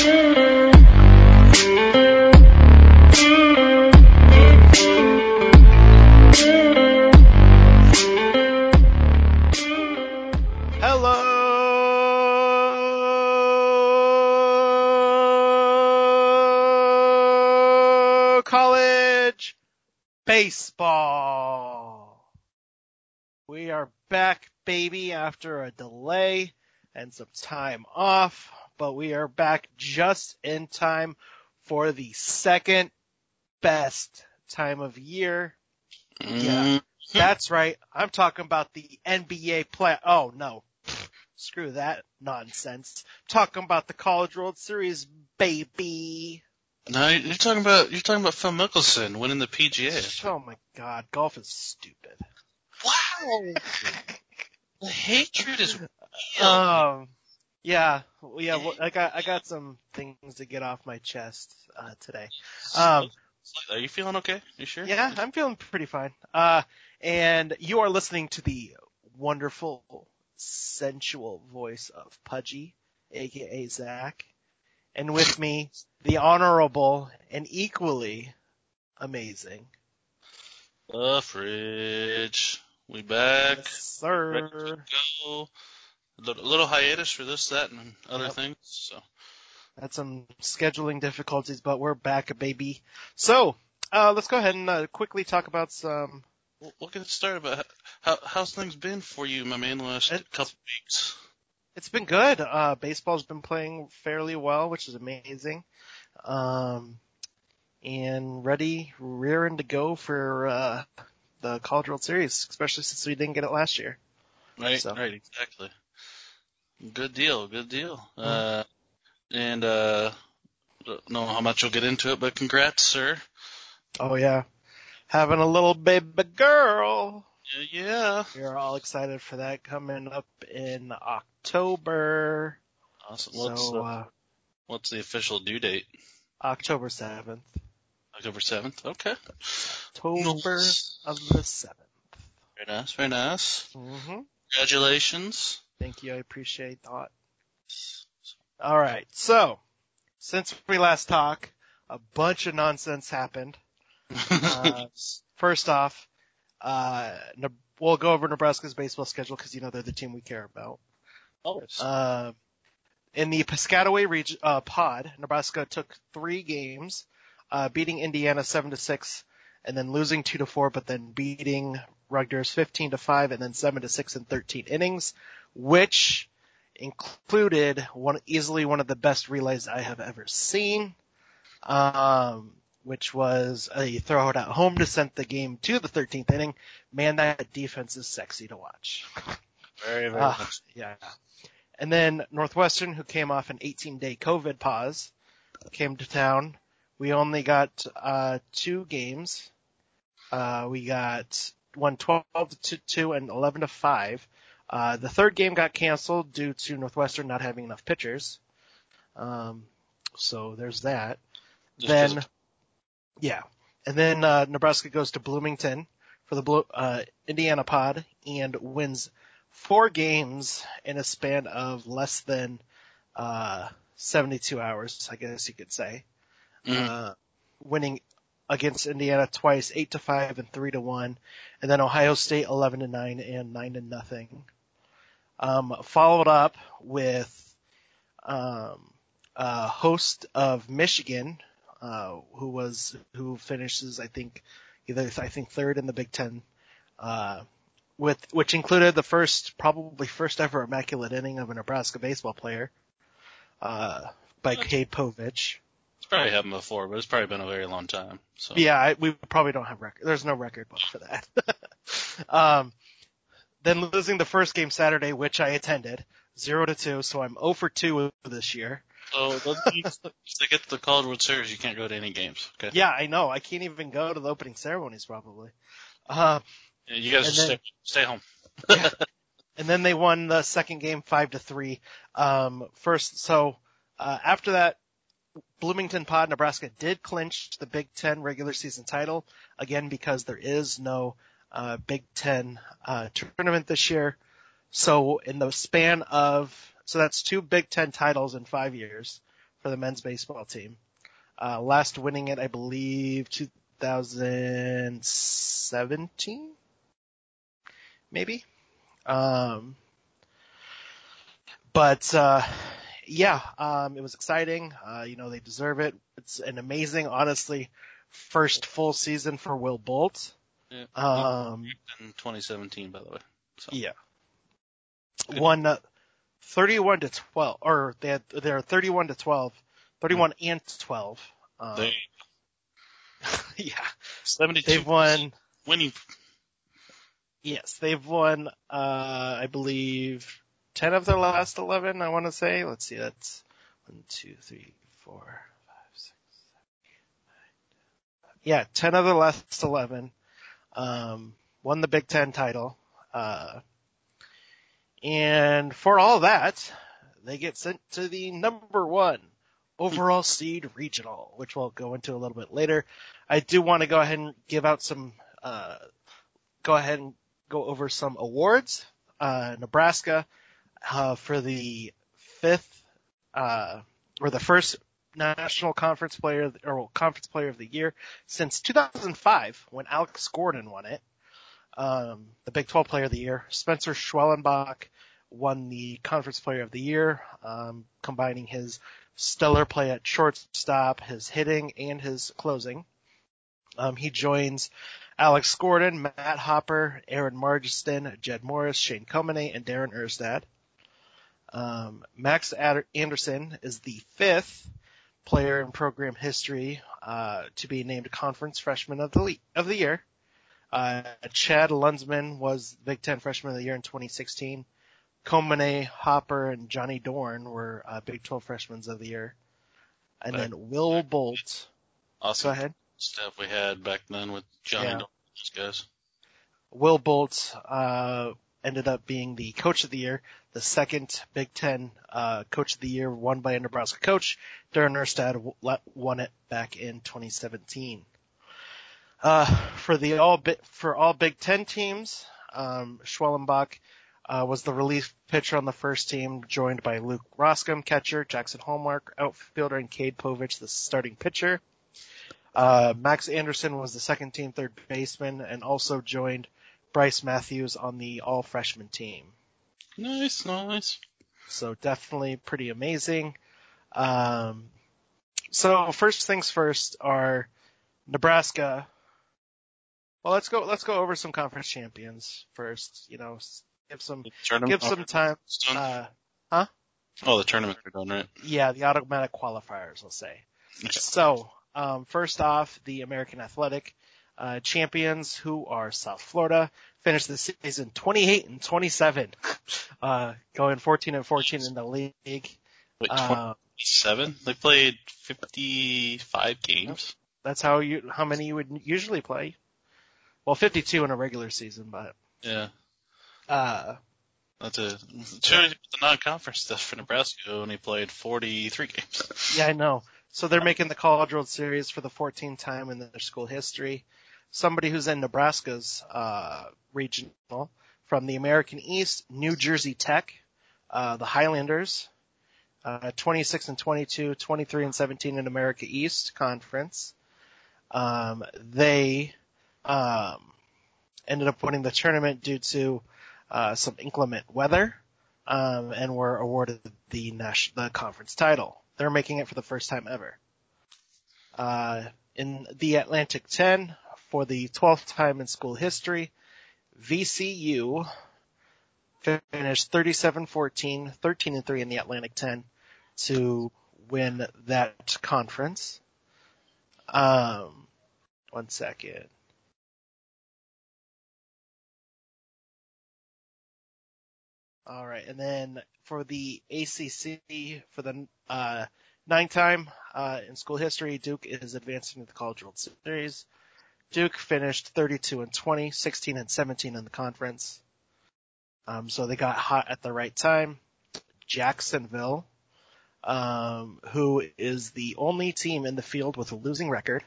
Hello, college baseball. We are back, baby, after a delay and some time off, but we are back just in time for the second best time of year. Yeah, that's right. I'm talking about the NBA play. Oh no, screw that nonsense. talking about the College World Series, baby. No, you're talking about you're talking about Phil Mickelson winning the PGA. Oh my god, golf is stupid. Wow, the hatred is. Um, yeah, well, yeah, well, I got I got some things to get off my chest uh, today. Um, Are you feeling okay? You sure? yeah, I'm feeling pretty fine. Uh, and you are listening to the wonderful, sensual voice of Pudgy, aka Zach, and with me, the honorable and equally amazing, The fridge. We back. Yes, sir. A little, little hiatus for this, that, and other Yep. things. So Had some scheduling difficulties, but we're back, baby. So, uh, let's go ahead and uh, quickly talk about some. we'll, we'll get started. But how how's things been for you, my man, the last couple weeks? It's been good. Uh, baseball's been playing fairly well, which is amazing. Um, and ready, rearing to go for uh, the College World Series, especially since we didn't get it last year. Right, So- right, exactly. Good deal, good deal. Mm. Uh, and uh, don't know how much you'll get into it, but congrats, sir. Oh yeah, having a little baby girl. Yeah. We're all excited for that coming up in October. Awesome. What's so uh, what's the official due date? October seventh. October seventh. Okay. October of the seventh. Very nice, very nice. Mm-hmm. Congratulations. Thank you. I appreciate that. All right. So, since we last talked, a bunch of nonsense happened. Uh, First off, uh, Ne- we'll go over Nebraska's baseball schedule because you know they're the team we care about. Always. Uh, in the Piscataway region, uh, pod, Nebraska took three games, uh, beating Indiana seven to six, and then losing two to four, but then beating Rutgers fifteen to five, and then seven to six in thirteen innings, which included one easily one of the best relays I have ever seen. Um, which was a throw out at home to send the game to the 13th inning. Man, that defense is sexy to watch. very, very Ah, much. yeah. And then Northwestern, who came off an 18 day COVID pause, came to town. We only got, uh, two games. Uh, we got one 12 to 2 and 11 to 5. Uh, the third game got canceled due to Northwestern not having enough pitchers. Um, so there's that. Just then, yeah. And then, uh, Nebraska goes to Bloomington for the Blo- uh, Indiana pod and wins four games in a span of less than, uh, 72 hours, I guess you could say. Mhm. Uh, winning against Indiana twice, 8 to 5 and 3 to 1. And then Ohio State 11 to 9 and 9 to nothing. Um, followed up with, um, a host of Michigan, uh, who was, who finishes, I think, either, I think third in the Big Ten, uh, with, which included the first, probably first ever immaculate inning of a Nebraska baseball player, uh, by Cade Povich. It's probably happened before, but it's probably been a very long time. So Yeah, I, we probably don't have record. There's no record book for that. um, then losing the first game Saturday, which I attended, zero to two, so I'm 0 for two this year. So to get to the College World Series, you can't go to any games. Okay. Yeah, I know. I can't even go to the opening ceremonies probably. Uh, Yeah, You guys just then- stay, stay home. and then they won the second game five to three. Um, first, so uh, after that, Bloomington Pod, Nebraska did clinch the Big Ten regular season title again because there is no uh, Big Ten uh, tournament this year. So in the span of so that's two Big Ten titles in five years for the men's baseball team. Uh, last winning it, I believe, 2017, maybe. Um, but uh, yeah, um, it was exciting. Uh, you know, they deserve it. It's an amazing, honestly, first full season for Will Bolt. Yeah. Um, in 2017, by the way. So. yeah. Good. Won uh, 31 to 12, or they had, they're 31 to 12, 31 and 12. Um, They yeah, 72 they've won. winning. Yes, they've won. Uh, I believe 10 of their last 11. I want to say. Let's see. That's one, two, three, four, five, six, seven, eight, nine. Yeah, 10 of the last 11. Um, won the Big Ten title. Uh, and for all that, they get sent to the number one overall seed regional, which we'll go into a little bit later. I do want to go ahead and give out some, uh, go ahead and go over some awards. Uh, Nebraska, uh, for the fifth, uh, or the first national conference player or conference player of the year since 2005 when Alex Gordon won it. Um, the Big 12 player of the year. Spencer Schwellenbach won the conference player of the year, um, combining his stellar play at shortstop, his hitting, and his closing. Um, he joins Alex Gordon, Matt Hopper, Aaron Margiston, Jed Morris, Shane Komine, and Darren Erstad. Um, Max Anderson is the fifth player in program history uh, to be named Conference Freshman of the le- of the year. Uh, Chad Luensmann was Big Ten Freshman of the Year in 2016. Komine, Hopper, and Johnny Dorn were uh, Big 12 Freshmen of the Year. And Back- then Will Bolt. Awesome. Go ahead. stuff we had back then with Johnny Yeah. Dorn, those guys. Will Bolt uh, ended up being the Coach of the Year, the second Big Ten uh, Coach of the Year won by a Nebraska coach. Darren Erstad won it back in 2017. Uh, for the all for all Big Ten teams, um, Schwellenbach uh, was the relief pitcher on the first team, joined by Luke Roskam, catcher, Jaxon Hallmark, outfielder, and Cade Povich, the starting pitcher. Uh, Max Anderson was the second team third baseman and also joined Bryce Matthews on the all freshman team. Nice, nice. So definitely pretty amazing. Um, so first things first are Nebraska. Well, let's go, let's go over some conference champions first, you know, give some, give some time, it's done? uh, oh, the tournament are done, right? yeah, the automatic qualifiers, I'll say. So, um, first off, the American Athletic uh, champions, who are South Florida, finished the season 28 and 27, uh, going 14 and 14 in the league. Wait, Uh, 27? They played 55 games. that's how you, how many you would usually play. Well, 52 in a regular season, but, Yeah. uh, That's a the non-conference stuff for Nebraska. Only played 43 games. yeah, I know. So they're making the College World Series for the 14th time in their school history. Somebody who's in Nebraska's uh, regional from the American East, New Jersey Tech, uh, the Highlanders, uh, 26 and 22, 23 and 17 in America East Conference. Um, they um, ended up winning the tournament due to uh, some inclement weather, um, and were awarded the the conference title. They're making it for the first time ever. Uh, in the Atlantic 10, for the 12th time in school history, VCU finished 37-14, 13 and 3 in the Atlantic 10 to win that conference. Um, one second. All right, and then for the ACC, for the uh, ninth time uh, in school history, Duke is advancing to the College World Series. Duke finished 32 and 20, 16 and 17 in the conference. Um, so they got hot at the right time. Jacksonville, um, who is the only team in the field with a losing record,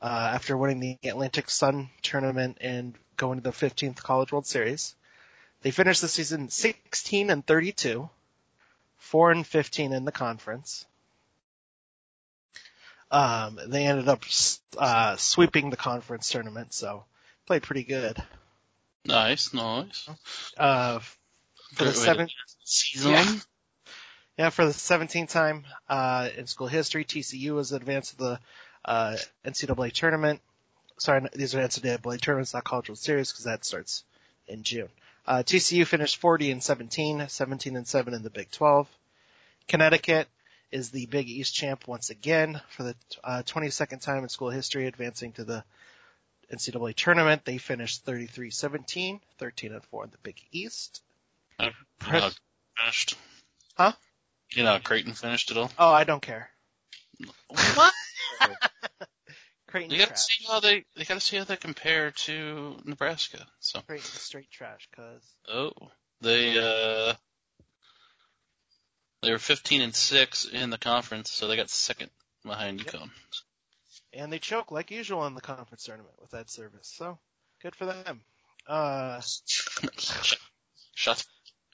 uh, after winning the Atlantic Sun tournament and going to the 15th College World Series. They finished the season 16 and 32, 4 and 15 in the conference. Um, they ended up uh, sweeping the conference tournament, so played pretty good. Nice, nice. Uh, for the Great way to seventh, Season. Yeah. yeah, for the 17th time uh, in school history, TCU was advanced to the uh, NCAA tournament. Sorry, these are NCAA tournaments, not College World Series, because that starts in June. Uh, TCU finished 40 and 17, 17 and 7 in the Big 12. Connecticut is the Big East champ once again for the uh, 22nd time in school history, advancing to the NCAA tournament. They finished 33-17, 13 and 4 in the Big East. You know how finished? Huh? You know Creighton finished it all? Oh, I don't care. What? Creighton You gotta trash. see how they, you gotta see how they compare to Nebraska. So, Creighton straight trash, cause oh, they, uh, they were 15 and 6 in the conference, so they got second behind UConn. and they choke like usual in the conference tournament with that service. So good for them. Uh, Shut.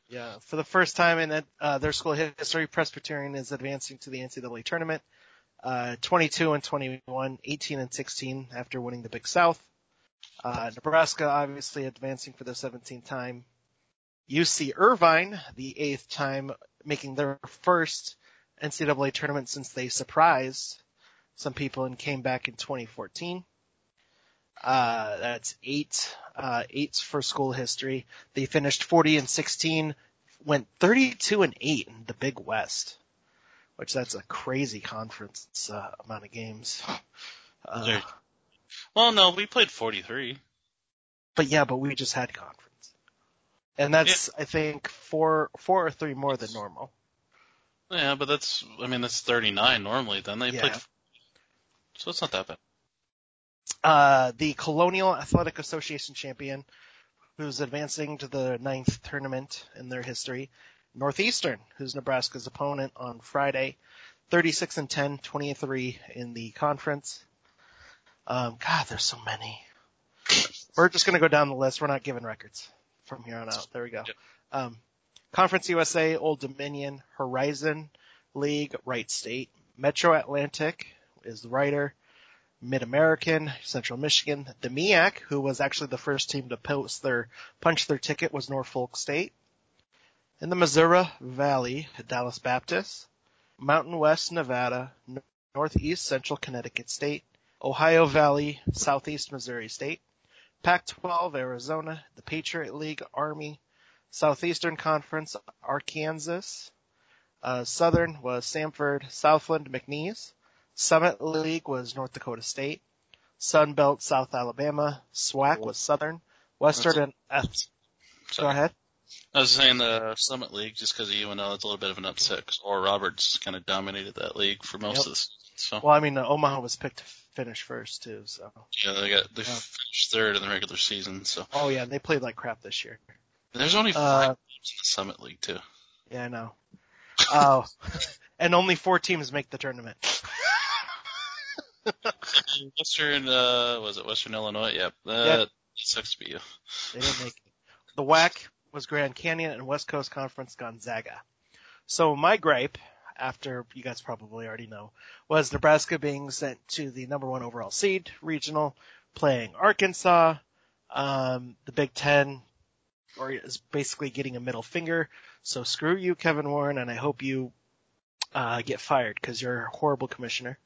yeah, for the first time in uh, their school history, Presbyterian is advancing to the NCAA tournament. Uh, 22 and 21, 18 and 16 after winning the Big South. Uh, Nebraska obviously advancing for the 17th time. UC Irvine, the eighth time making their first NCAA tournament since they surprised some people and came back in 2014. Uh, that's eight, uh, eights for school history. They finished 40 and 16, went 32 and 8 in the Big West, which that's a crazy conference, uh, amount of games. Uh, Well, no, we played 43. but yeah, but we just had conference. And that's, I think, four, four or three more than normal. Yeah, but that's, I mean, that's 39 normally. Then they Yeah. played, so it's not that bad. Uh, the Colonial Athletic Association champion, who's advancing to the ninth tournament in their history, Northeastern, who's Nebraska's opponent on Friday, 36 and 10, 23 in the conference. Um, God, there's so many. We're just gonna go down the list. We're not giving records from here on out. There we go. Yep. Um, Conference USA, Old Dominion, Horizon League, Wright State, Metro Atlantic is the Rider, Mid-American, Central Michigan. The MEAC, who was actually the first team to post their, punch their ticket was Norfolk State. In the Missouri Valley, Dallas Baptist. Mountain West Nevada, Northeast Central Connecticut State. Ohio Valley, Southeast Missouri State. Pac-12 Arizona, the Patriot League Army. Southeastern Conference Arkansas. Uh, Southern was Samford, Southland, McNeese. Summit League was North Dakota State. Sun Belt, South Alabama. SWAC was Southern. Western and uh, go ahead. I was saying the Summit League just because of UNL, it's a little bit of an upset. 'cause Oral Roberts kind of dominated that league for most Yep. of this. So Well, I mean, uh, Omaha was picked to finish first too. So. yeah, they got they Yeah. finished third in the regular season. So Oh yeah, they played like crap this year. there's only Uh, five teams in the Summit League too. Yeah, I know. Oh, and only four teams make the tournament. Western, uh, was it Western Illinois? Yep. That Yep. sucks to be you. They didn't make it. The WAC was Grand Canyon and West Coast Conference Gonzaga. So my gripe, after you guys probably already know, was Nebraska being sent to the number one overall seed regional, playing Arkansas. Um, the Big Ten, or is basically getting a middle finger. So screw you, Kevin Warren, and I hope you uh, get fired because you're a horrible commissioner.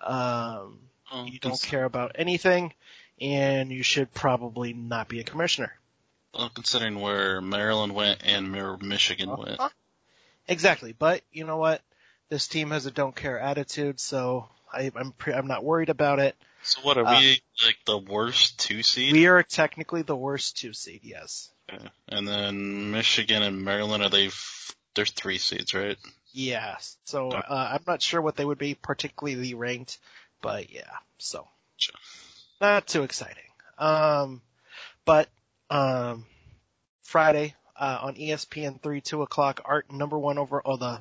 Um, Oh, you don't care about anything, and you should probably not be a commissioner. Well, considering where Maryland went and where Michigan Uh-huh. went. Exactly, but you know what? This team has a don't care attitude, so I, I'm pre- I'm not worried about it. So what are Uh, we like the worst two seed? We are technically the worst two seed, yes. Okay. And then Michigan and Maryland are they? F- they're three seeds, right? Yes. So uh, I'm not sure what they would be particularly ranked, but yeah. So Sure. not too exciting. Um, but um, Friday uh, on ESPN three two o'clock. Art number one over. Oh, the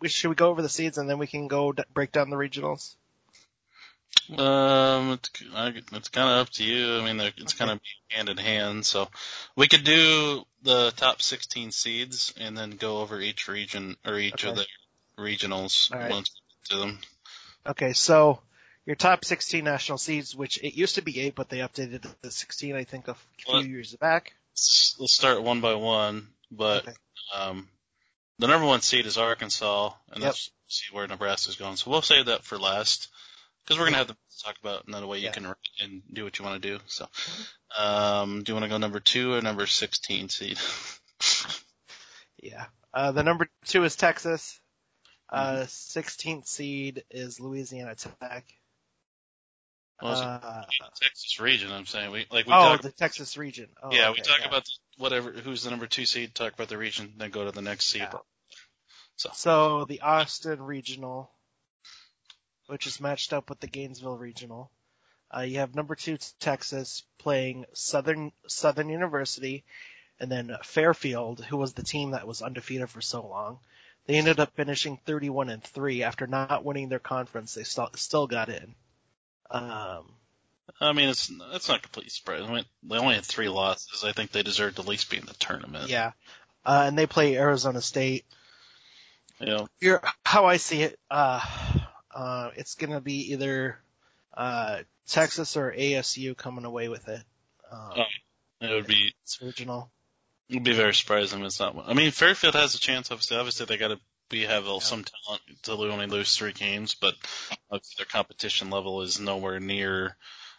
we, should we go over the seeds and then we can go d- break down the regionals? Um, it's, I- it's kind of up to you. I mean, it's Okay. kind of hand in hand. So we could do the top 16 seeds and then go over each region or each of the regionals All right. once we get to them. Okay, so your top 16 national seeds, which it used to be eight, but they updated it to 16, I think, a few Well- years back. Let's, start one by one, but Okay. um, the number one seed is Arkansas, and Yep. that's see where Nebraska's going. So we'll save that for last because we're gonna have to talk about another way you Yeah. can and do what you want to do. So, um, do you want to go number two or number 16 seed? Yeah. Uh, the number two is Texas. Uh, Mm-hmm. 16th seed is Louisiana Tech. Well, Uh, Texas region. I'm saying we like we oh, talk. the Texas region. Oh, yeah, we talk yeah. about the, whatever who's the number two seed. Talk about the region, then go to the next seed. Yeah. So the Austin Regional, which is matched up with the Gainesville Regional. Uh, you have number two Texas playing Southern Southern University, and then Fairfield, who was the team that was undefeated for so long. They ended up finishing 31 and three after not winning their conference. They still still got in. Um, I mean, it's it's not completely surprising. I mean, they only had three losses. I think they deserve to at least be in the tournament. yeah, uh, and they play Arizona State. Yeah, You know, Here, how I see it, uh, uh, it's gonna be either, uh, Texas or ASU coming away with it. Um, Oh. it would be it's original. it would be very surprising if it's not. one. I mean, Fairfield has a chance. Obviously, obviously they got to be have Yeah. some talent to only lose three games, but their competition level is nowhere near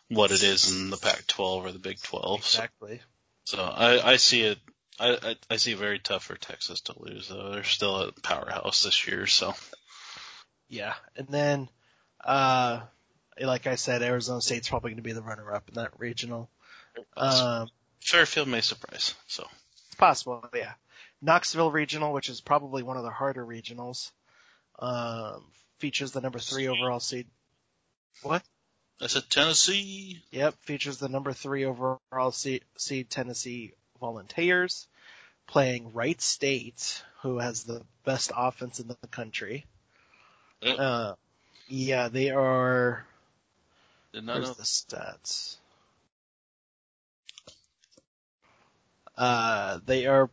what it is in the Pac-12 or the Big 12. So, Exactly. so I, I see it. I, I, I see it very tough for Texas to lose. Though they're still a powerhouse this year. So Yeah. And then, uh, like I said, Arizona State's probably gonna be the runner-up in that regional. Um, Fairfield may surprise. So it's possible, yeah. Knoxville Regional, which is probably one of the harder regionals, um, features the number three overall seed. What? I said Tennessee. Yep, features the number three overall seed, seed Tennessee Volunteers playing Wright State, who has the best offense in the country. Uh, yeah, they are. Did not Where's know. the stats? Uh, they are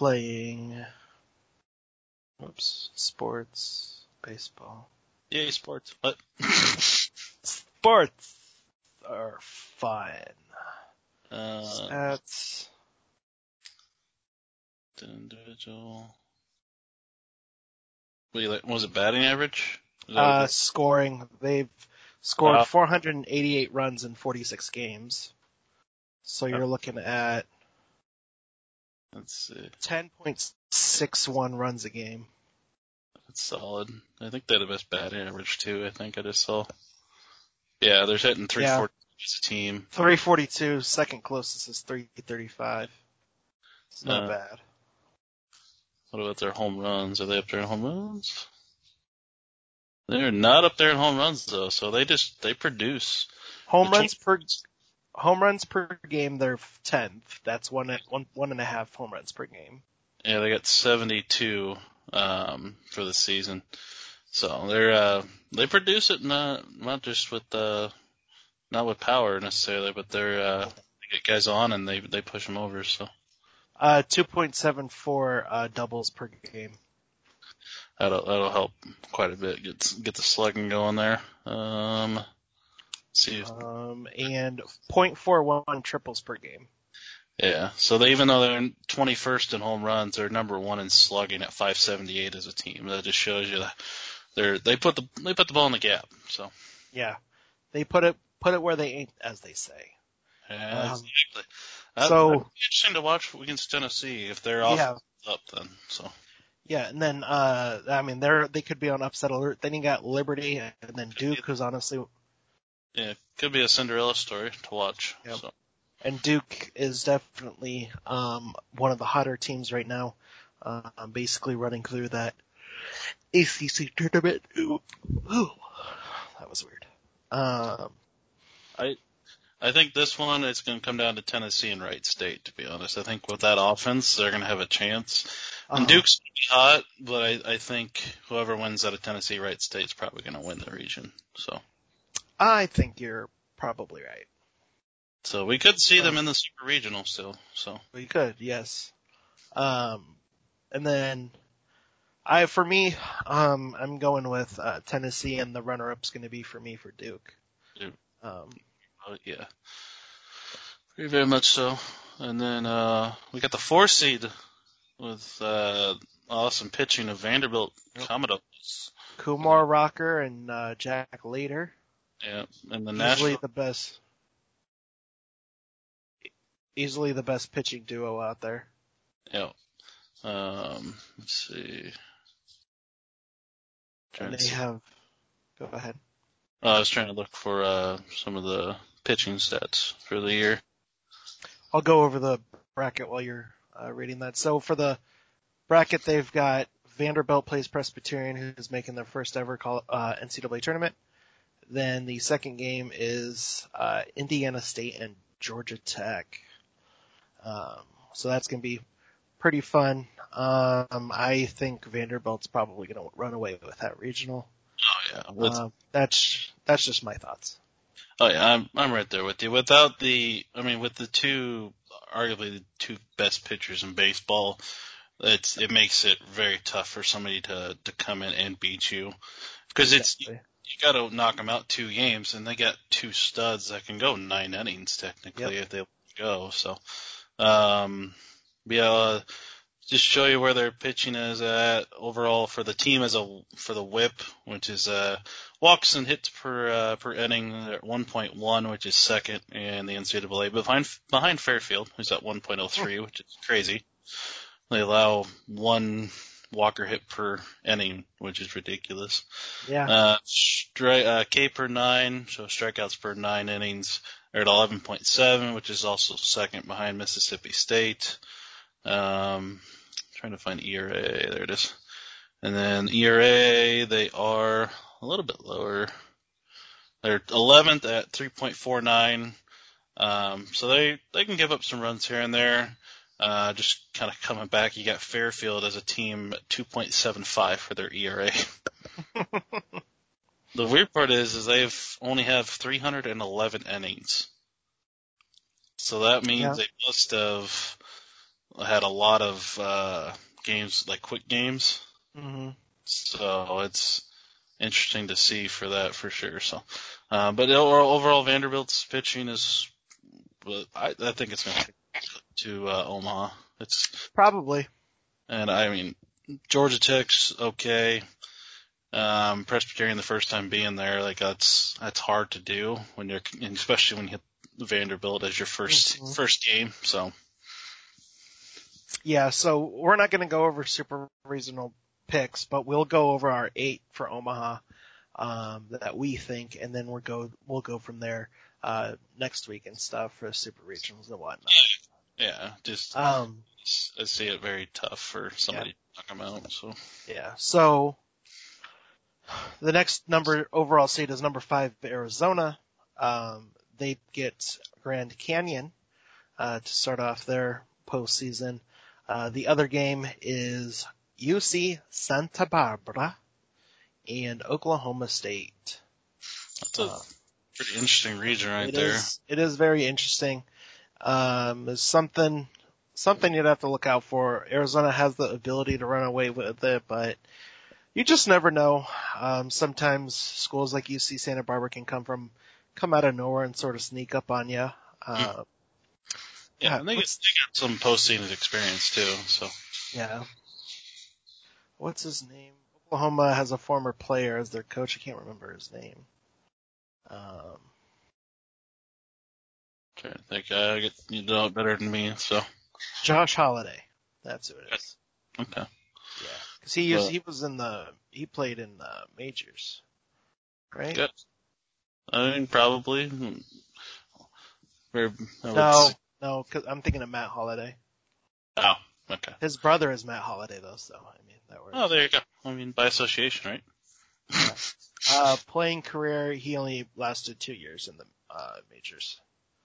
playing. Oops, sports, baseball. Yay, sports. What? Sports are fun. uh, Stats. individual. What, do you like, was it batting average? Uh, scoring. They've scored Wow. 488 runs in 46 games. So you're looking at let's see. 10.61 runs a game. That's solid. I think they had the best batting average too. I think I just saw. Yeah, they're hitting 340 as a team. 342, second closest is 335. It's not Uh, bad. What about their home runs? Are they up there in home runs? They're not up there in home runs though, so they just they produce. Home the runs per home runs per game, they're 10th. That's one one one and a half home runs per game. Yeah, they got 72 um, for the season. So they're uh, they produce it not not just with uh, not with power necessarily, but they're uh, they get guys on and they they push them over. So Uh, 2.74 uh, doubles per game. that'll that'll help quite a bit. Get get the slugging going there. Um, let's Um, and 0.41 triples per game. yeah. So they even though they're 21st in home runs, they're number one in slugging at 578 as a team. That just shows you that they're they put the they put the ball in the gap. So. Yeah, they put it put it where they ain't, as they say. Yeah, Um, exactly. That- so- be interesting to watch against Tennessee if they're off Yeah, up then. So yeah, and then uh, I mean, they're they could be on upset alert. Then you got Liberty, and then Duke, who's honestly, yeah, could be a Cinderella story to watch. Yep. So and Duke is definitely um one of the hotter teams right now. Uh, basically running through that ACC tournament. Ooh, ooh, that was weird. Um, I I think this one is going to come down to Tennessee and Wright State. To be honest, I think with that offense, they're going to have a chance. And uh, Duke's gonna be hot, but I, I think whoever wins out of Tennessee, Wright State's probably going to win the region. So I think you're probably right. so we could see them in the super regional still. So We could, yes. Um, and then I for me, um, I'm going with uh, Tennessee, and the runner-up's going to be for me for Duke. Duke. Um, Oh, yeah. Very, very much so. And then, uh, we got the four seed with, uh, awesome pitching of Vanderbilt Yep. Commodores. Kumar Rocker and uh, Jack Leiter, Yeah. And the easily National, the best, easily the best pitching duo out there. yeah. Um, let's see. And they have. Go ahead. Oh, I was trying to look for, uh, some of the pitching stats for the year. I'll go over the bracket while you're uh, reading that. So for the bracket, they've got Vanderbilt plays Presbyterian, who's making their first ever call, uh, NCAA tournament. Then the second game is uh, Indiana State and Georgia Tech. Um, so that's going to be pretty fun. Um, I think Vanderbilt's probably going to run away with that regional. Oh, yeah. With, Um, that's that's just my thoughts. Oh yeah, I'm I'm right there with you. Without the, I mean, with the two, arguably the two best pitchers in baseball, it's it makes it very tough for somebody to to come in and beat you, because it's Exactly. You got to knock them out two games, and they got two studs that can go nine innings technically if they go. So, um, yeah, uh, just show you where their pitching is at overall for the team as a for the WHIP, which is uh walks and hits per uh, per inning at 1.1, which is second in the NCAA, behind behind Fairfield, who's at 1.03, which is crazy. They allow one walker hit per inning, which is ridiculous. Yeah. Uh, stri- uh, K per nine, so strikeouts per nine innings are at 11.7, which is also second behind Mississippi State. Um, trying to find ERA, there it is. And then ERA, they are a little bit lower. They're 11th at 3.49. Um, so they, they can give up some runs here and there. Uh, just kind of coming back, you got Fairfield as a team at 2.75 for their ERA. The weird part is, is they've only have 311 innings. So that means Yeah. they must have had a lot of uh, games, like quick games. hmm So it's interesting to see for that for sure. So, uh, but overall, overall, Vanderbilt's pitching is, I, I think it's going to to uh, Omaha. It's Probably. and I mean, Georgia Tech's okay. Um, Presbyterian the first time being there, like that's that's hard to do when you're, and especially when you hit Vanderbilt as your 1st Mhm. first game. So Yeah, so we're not going to go over super regional picks, but we'll go over our eight for Omaha um, that we think, and then we'll go we'll go from there uh, next week and stuff for super regionals and whatnot. yeah, just Um, I see it very tough for somebody to knock them out. So yeah, so the next number overall seed is number five Arizona. Um, they get Grand Canyon uh, to start off their postseason. Uh, the other game is UC Santa Barbara and Oklahoma State. that's a Uh, pretty interesting region right It there. is- it is very interesting. Um, it's something, something you'd have to look out for. Arizona has the ability to run away with it, but you just never know. Um, sometimes schools like UC Santa Barbara can come from, come out of nowhere and sort of sneak up on you. Uh, Yeah, yeah, and they, get, they got some postseason experience too. So yeah. What's his name? Oklahoma has a former player as their coach. I can't remember his name. Um, trying to think, uh, I get you know it better than me. So Josh Holliday. That's who it is. okay. Yeah, because he Well- he was in the he played in the majors, right? Good. I mean, probably. Very, would No, no, because I'm thinking of Matt Holliday. Oh, okay. His brother is Matt Holliday though, so I mean that works. Oh, there you go. I mean, by association, right? Uh, playing career, he only lasted two years in the uh, majors,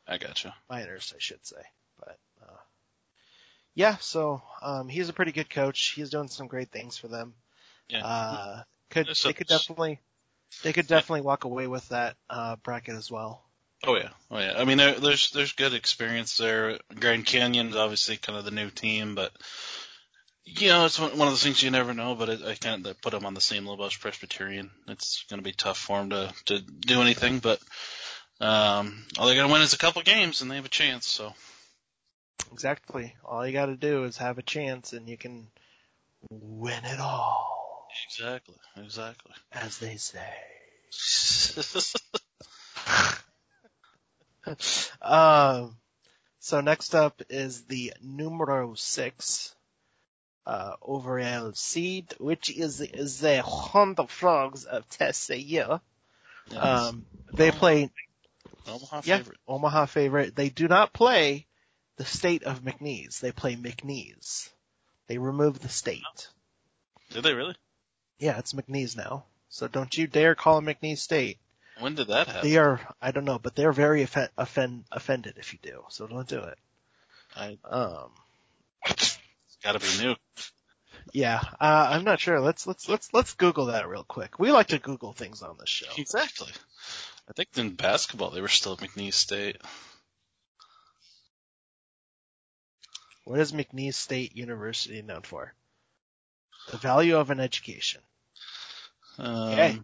I gotcha. minors, I should say. But uh, yeah, so um, he's a pretty good coach. He's doing some great things for them. Yeah. Uh, could There's they could definitely they could definitely walk away with that uh, bracket as well. Oh yeah, oh yeah. I mean, there, there's there's good experience there. Grand Canyon's obviously kind of the new team, but You know, it's one of those things you never know, but it, I can't put them on the same level as Presbyterian. It's going to be tough for them to to do anything, but um, all they got to win is a couple games, and they have a chance. So Exactly. All you got to do is have a chance, and you can win it all, exactly, exactly. as they say. Um, so next up is the numero six, uh, overall seed, which is, is the Horned Frogs of TCU. Yes. Um, they play, Omaha yeah, favorite. Omaha favorite. They do not play the state of McNeese. They play McNeese. They remove the state. Did they really? Yeah, it's McNeese now. So don't you dare call it McNeese State. When did that happen? They are, I don't know, but they're very offen- offend, offended if you do. So don't do it. I Um, it's got to be new. yeah, uh, I'm not sure. Let's, let's, let's, let's Google that real quick. We like to Google things on this show. Exactly. I think in basketball they were still at McNeese State. What is McNeese State University known for? The value of an education. Um, Okay.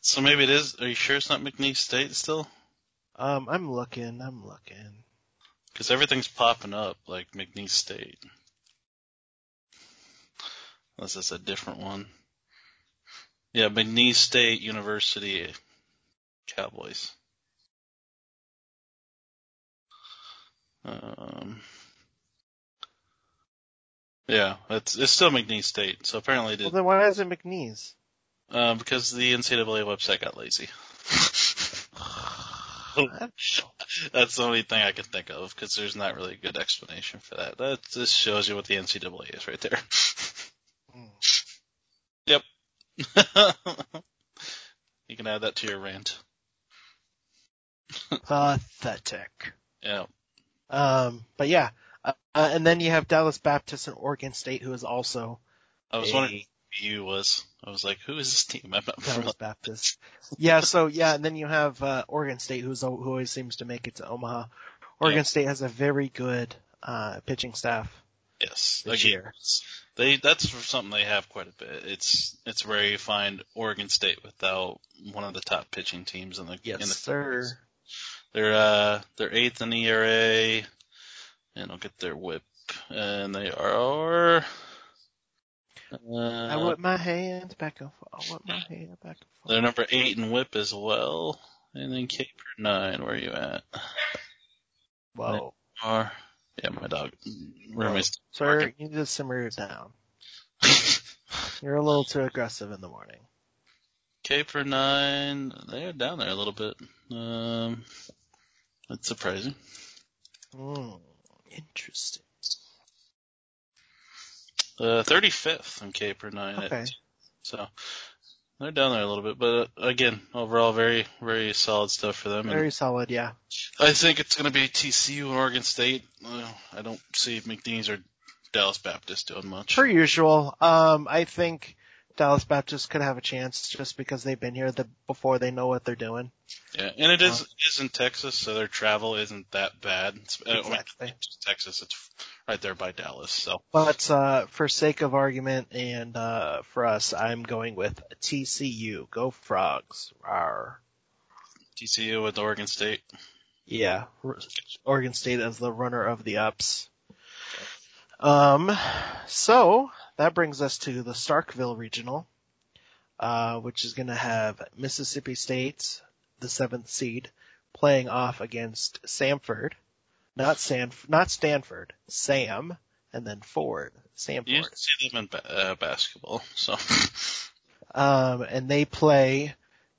so maybe it is. Are you sure it's not McNeese State still? Um, I'm looking, I'm looking. Because everything's popping up like McNeese State. Unless it's a different one. Yeah, McNeese State University Cowboys. Um, yeah, it's it's still McNeese State. So apparently, it Well did, then why is it McNeese? uh, because the NCAA website got lazy. That's the only thing I can think of because there's not really a good explanation for that. That just shows you what the NCAA is right there. Hmm. you can add that to your rant. Pathetic. Yeah. Um, but yeah, uh, and then you have Dallas Baptist and Oregon State, who is also I was a wondering you was. I was like, who is this team? I'm not. Dallas Baptist. Yeah, so yeah, and then you have uh, Oregon State, who's who always seems to make it to Omaha. Oregon Yeah. State has a very good uh, pitching staff Yes. this Again, year. They that's something they have quite a bit. It's it's rare you find Oregon State without one of the top pitching teams in the Yes, in the sir. They're uh they're eighth in the ERA, and I'll get their whip, and they are. Uh, I whip my hand back and forth. I my hand back and forth. they're number eight in whip as well, and then Cape nine. Where are you at? Whoa, Are yeah, my dog. Roommate's sir, you need to simmer down. You're a little too aggressive in the morning. Cape nine. They're down there a little bit. Um, that's surprising. Hmm, interesting. Uh, 35th in Cape nine. at Okay. So they're down there a little bit, but uh, again, overall, very, very solid stuff for them. And Very solid, yeah. I think it's going to be TCU and Oregon State. Uh, I don't see McNeese or Dallas Baptist doing much. Per usual, um, I think Dallas Baptist could have a chance just because they've been here the, before they know what they're doing. Yeah, and it is it is in Texas, so their travel isn't that bad. It's, uh, Exactly. just Texas, it's right there by Dallas. So But uh, for sake of argument and uh, for us, I'm going with TCU. Go Frogs! Rawr. TCU with Oregon State. Yeah, Oregon State as the runner of the ups. Um, so that brings us to the Starkville Regional, uh, which is going to have Mississippi State, the seventh seed, playing off against Samford, not San, not Stanford, Sam, and then Ford, You Samford. see them in ba- uh, basketball, so Um, and they play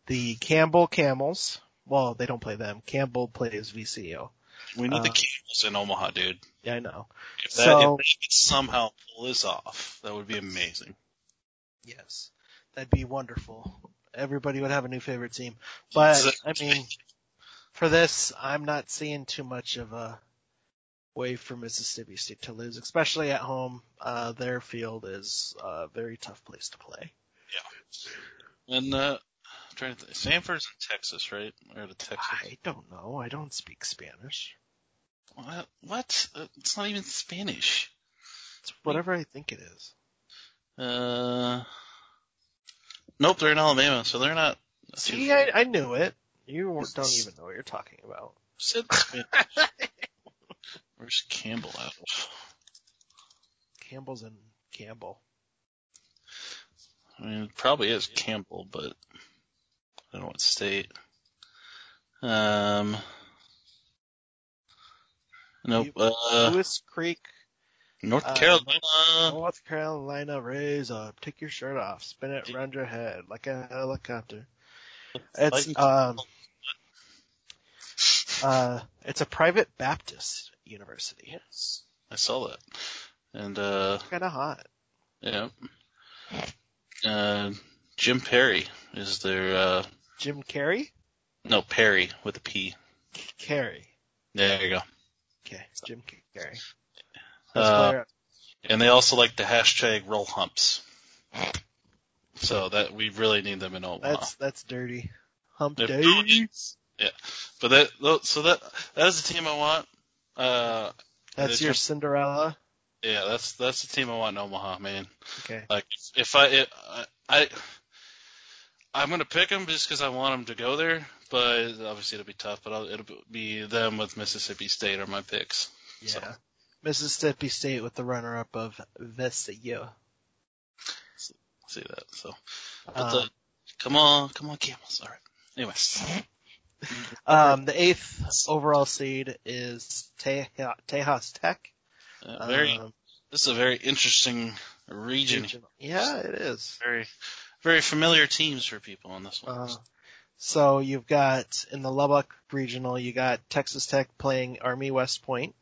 the Campbell Camels. Well, they don't play them. Campbell plays VCU. we need the Uh, Camels in Omaha, dude. Yeah, I know. If that So- if they could somehow pull this off, that would be amazing. Yes, that'd be wonderful. Everybody would have a new favorite team. But I mean, for this, I'm not seeing too much of a way for Mississippi State to lose, especially at home. Uh, their field is a very tough place to play. Yeah. And uh, I'm trying to think. Sanford's in Texas, right? Or the Texas? I don't know. I don't speak Spanish. What? It's not even Spanish. It's whatever I think it is. Uh, nope, they're in Alabama, so they're not. See, I, I knew it. You weren't- don't even know what you're talking about. Said, where's Campbell out of? Campbell's in Campbell. I mean, it probably is Campbell, but I don't know what state. Um, nope. Uh, Buies Creek, North uh, Carolina. North Carolina. Raise up, take your shirt off, spin it around your head like a helicopter. It's um, uh, it's a private Baptist university. Yes, I saw that. And uh, Kind of hot. yeah. Uh, Jim Perry is their uh, Jim Carrey, no Perry with a P. Carey. There you go. Okay, Jim Carey. Uh, And they also like the hashtag roll humps. So that we really need them in Omaha. that's that's dirty. Hump They're day. brilliant. Yeah, but that so that that is the team I want. Uh, That's your Cinderella. yeah, that's that's the team I want in Omaha, man. Okay. Like if I it, I, I I'm gonna pick them just because I want them to go there, but obviously it'll be tough. But I'll, it'll be them with Mississippi State are my picks. Yeah. So- Mississippi State with the runner-up of VCU. See that? So, but Um, the, come on, come on, Camels. All right. Anyways, Um, the eighth overall seed is Te- Tejas Tech. uh, very Um, this is a very interesting region. regional- Yeah, it is. Very very familiar teams for people on this one. Uh, so you've got in the Lubbock regional, you got Texas Tech playing Army West Point,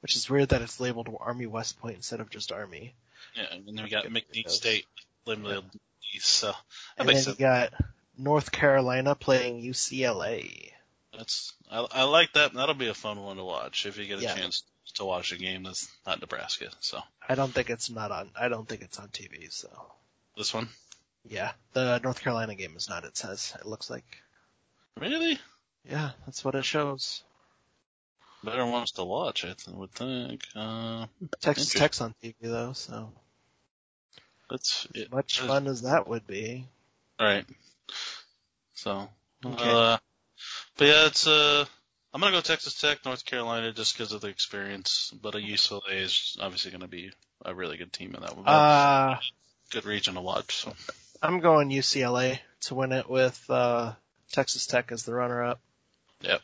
which is weird that it's labeled Army West Point instead of just Army. yeah, and then we got McNeese. State, limited East. So that And then you sense. got North Carolina playing UCLA. That's I, I like that. That'll be a fun one to watch if you get a Yeah. chance to watch a game that's not Nebraska. So I don't think it's not on. I don't think it's on TV. So this one, yeah, the North Carolina game is not. It says it looks like. really Yeah, that's what it shows. better ones to watch. I would think. Uh, Texas Interesting. Tech's on TV though, so that's as it. much fun as that would be. All right. So, Okay. uh, but yeah, it's uh, I'm gonna go Texas Tech, North Carolina, just because of the experience. But a UCLA is obviously gonna be a really good team in that one. Uh, good region to watch. So, I'm going UCLA to win it with uh, Texas Tech as the runner-up. Yep,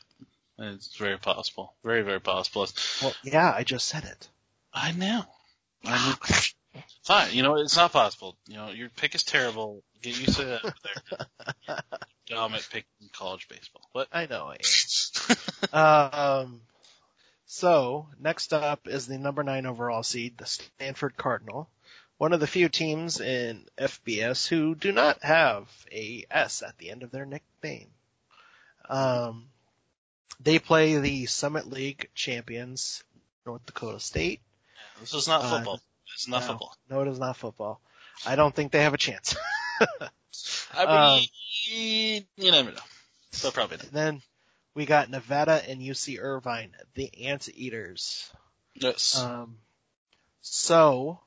it's very possible, very very possible. Well, yeah, I just said it. I know. I know. Fine. You know, it's not possible. You know, your pick is terrible. Get used to that. There. Dumb at picking college baseball. What? I know I am. um, so next up is the number nine overall seed, the Stanford Cardinal, one of the few teams in FBS who do not have a S at the end of their nickname. Um, they play the Summit League champions, North Dakota State. this is not Uh, football. It's not no, football. No, it is not football. I don't think they have a chance. I Um, you never know. So probably not. Then we got Nevada and UC Irvine, the Anteaters. Yes. Um, so,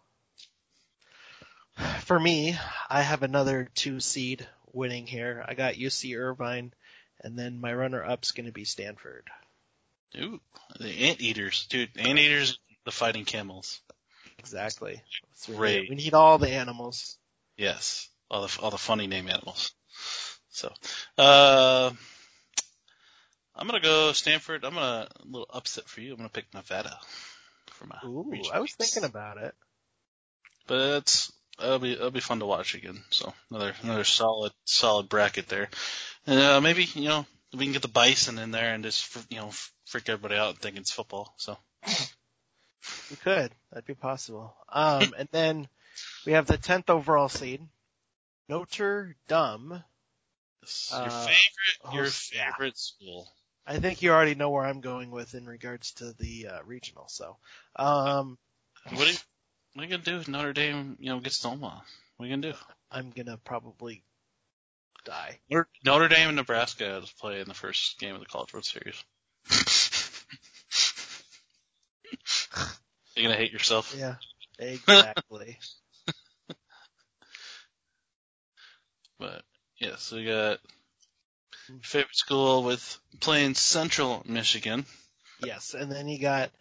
for me, I have another two seed winning here. I got UC Irvine, and then my runner up's going to be Stanford. Ooh, the anteaters, dude. Anteaters, the fighting camels. Exactly. We Great. need. We need all the animals. Yes, all the all the funny name animals. So, uh, I'm gonna go Stanford. I'm gonna a little upset for you. I'm gonna pick Nevada for my. Ooh, region I was thinking about it. but it'll be it'll be fun to watch again. So another another solid solid bracket there, and uh, maybe you know we can get the Bison in there and just you know freak everybody out and think it's football. So We could. That'd be possible. Um, and then we have the 10th overall seed, Notre Dame. This- your Uh, favorite your host- favorite school. I think you already know where I'm going with in regards to the uh, regional. So, um, What you, what are you gonna do if Notre Dame you know gets Omaha? What are you gonna do? I'm gonna probably die. Notre, Dame and Nebraska to play in the first game of the College World Series. You're gonna hate yourself. Yeah. Exactly. But yeah, so we got hmm. favorite school with playing Central Michigan. yes, and then you got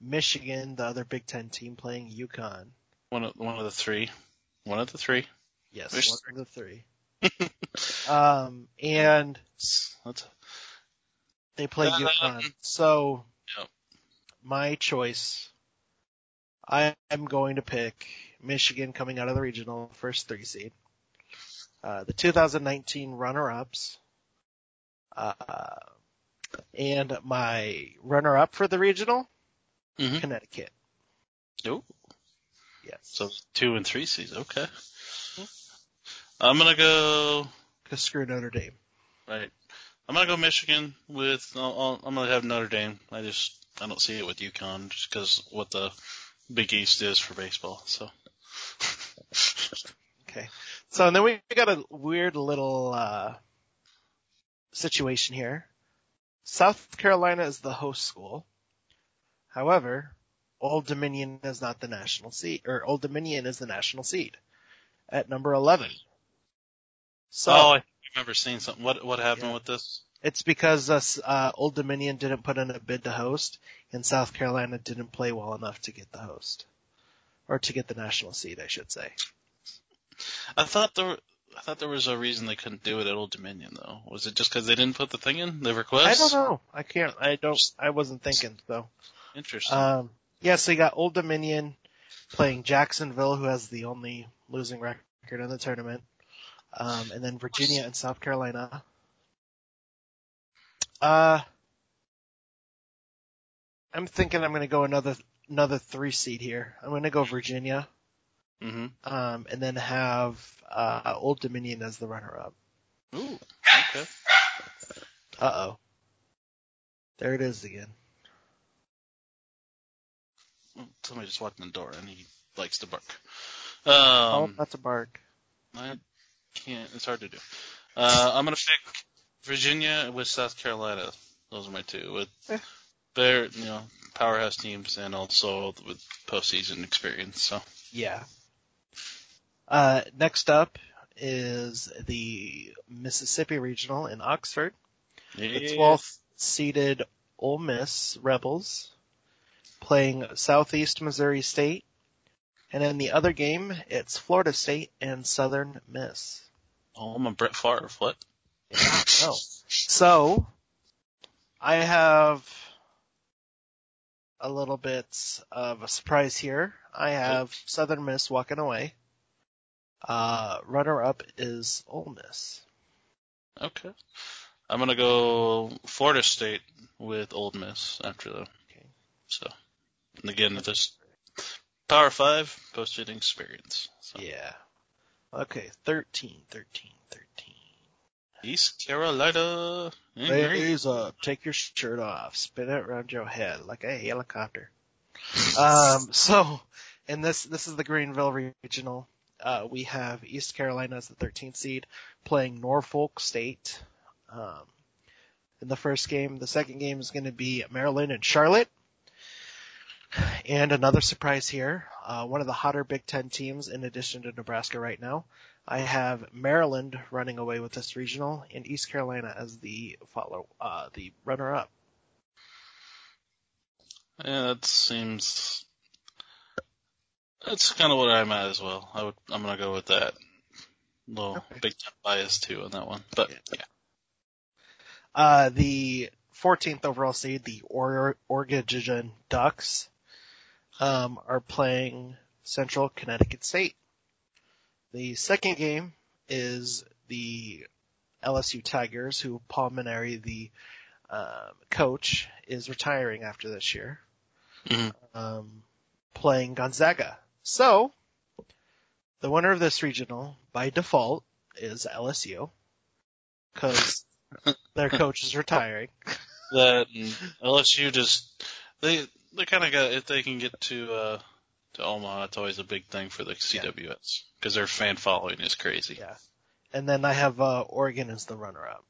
Michigan, the other Big Ten team, playing UConn. One of one of the three. One of the three. Yes, There's one of the three. um, and they play Um, UConn. So, Yep. my choice, I am going to pick Michigan coming out of the regional, first three seed. Uh, the 2019 runner-ups. Uh, and my runner-up for the regional, Mhm. Connecticut. Oh. Yes. So two and three seeds. Okay. I'm gonna go. Cause screw Notre Dame. Right. I'm gonna go Michigan with. I'll, I'll, I'm gonna have Notre Dame. I just I don't see it with UConn just because what the Big East is for baseball. So. Okay. So and then we got a weird little uh situation here. South Carolina is the host school. However, Old Dominion is not the national seed, or Old Dominion is the national seed at number 11. So oh, I remember seeing something. What what happened Yeah. with this? it's because us, uh, Old Dominion didn't put in a bid to host and South Carolina didn't play well enough to get the host. Or to get the national seed, I should say. I thought there. were- I thought there was a reason they couldn't do it at Old Dominion though. Was it just because they didn't put the thing in the request? I don't know. I can't, I don't, I wasn't thinking, so. Interesting. Um, yeah, so you got Old Dominion playing Jacksonville, who has the only losing record in the tournament, um, and then Virginia and South Carolina. Uh, I'm thinking I'm going to go another another three seed here. I'm going to go Virginia, hmm um, and then have uh, Old Dominion as the runner up. Ooh. Okay. Uh oh, there it is again. Somebody just walked in the door and he likes to bark. oh, Um, that's a bark. I can't. It's hard to do. Uh, I'm gonna pick Virginia with South Carolina. Those are my two. With Eh. their, you know, powerhouse teams and also with postseason experience. So. Yeah. Uh, next up is the Mississippi Regional in Oxford. The Yeah. 12th seeded Ole Miss Rebels playing Southeast Missouri State. And in the other game, it's Florida State and Southern Miss. Oh, I'm a Brett Favre. What? Oh. So, I have a little bit of a surprise here. I have Southern Miss walking away. Uh, runner up is Ole Miss. Okay. I'm gonna go Florida State with Old Miss after the. Okay. So, and again, this Power Five postseason experience. So. Yeah. Okay, 13, 13, 13. East Carolina. Raise up, take your shirt off, spin it around your head like a helicopter. Um, so, in this, this is the Greenville Regional. Uh, we have East Carolina as the 13th seed playing Norfolk State. Um, in the first game, the second game is going to be Maryland and Charlotte. And another surprise here, uh, one of the hotter Big Ten teams in addition to Nebraska right now. I have Maryland running away with this regional and East Carolina as the follow, uh, the runner up. Yeah, that seems. That's kind of what I'm at as well. I would. I'm gonna go with that. Little Okay. big time bias too on that one, but Yeah. yeah. Uh, the 14th overall seed, the or- Oregon Ducks, um, are playing Central Connecticut State. The second game is the LSU Tigers, who Paul Mainieri, the um, coach, is retiring after this year, Mhm. um, playing Gonzaga. So, the winner of this regional, by default, is LSU, because their coach is retiring. that LSU just they they kind of got if they can get to uh to Omaha, it's always a big thing for the CWS because their fan following is crazy. Yeah. And then I have uh, Oregon as the runner-up.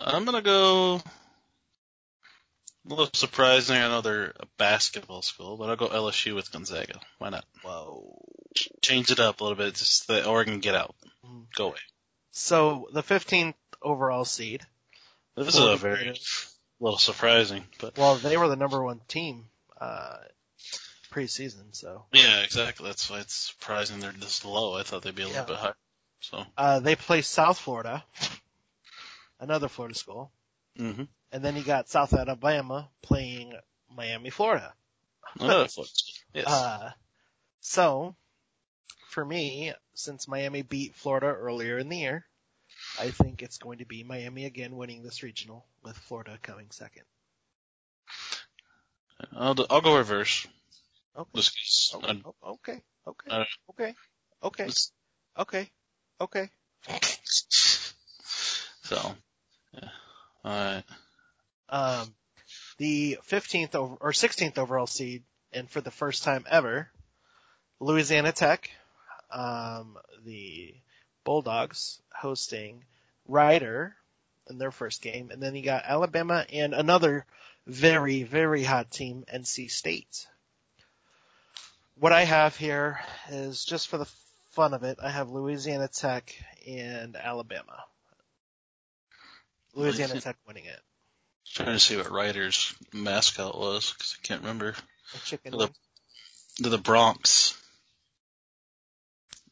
I'm gonna go. A little surprising. I know they're a basketball school, but I'll go LSU with Gonzaga. Why not? Whoa. Change it up a little bit. Just the Oregon get out. Mhm. Go away. So the 15th overall seed. This is a very Little surprising, but Well, they were the number one team uh, preseason. So yeah, exactly. That's why it's surprising they're this low. I thought they'd be a little bit higher. So, uh, they play South Florida, another Florida school, mm-hmm. and then you got South Alabama playing Miami, Florida. Another Florida school. Yes. Uh, so, for me, since Miami beat Florida earlier in the year, I think it's going to be Miami again winning this regional, with Florida coming second. I'll, I'll go reverse. Okay. Okay. Oh, Okay. Okay. Uh, Okay. Okay. Okay. Okay. so, yeah. Alright. Um, the 15th over, or 16th overall seed, and for the first time ever, Louisiana Tech, um, the Bulldogs hosting Rider in their first game, and then you got Alabama and another very, very hot team, NC State. What I have here is just for the fun of it, I have Louisiana Tech and Alabama. Louisiana Tech winning it. Trying to see what Rider's mascot was, because I can't remember. A chicken The- The, Broncs.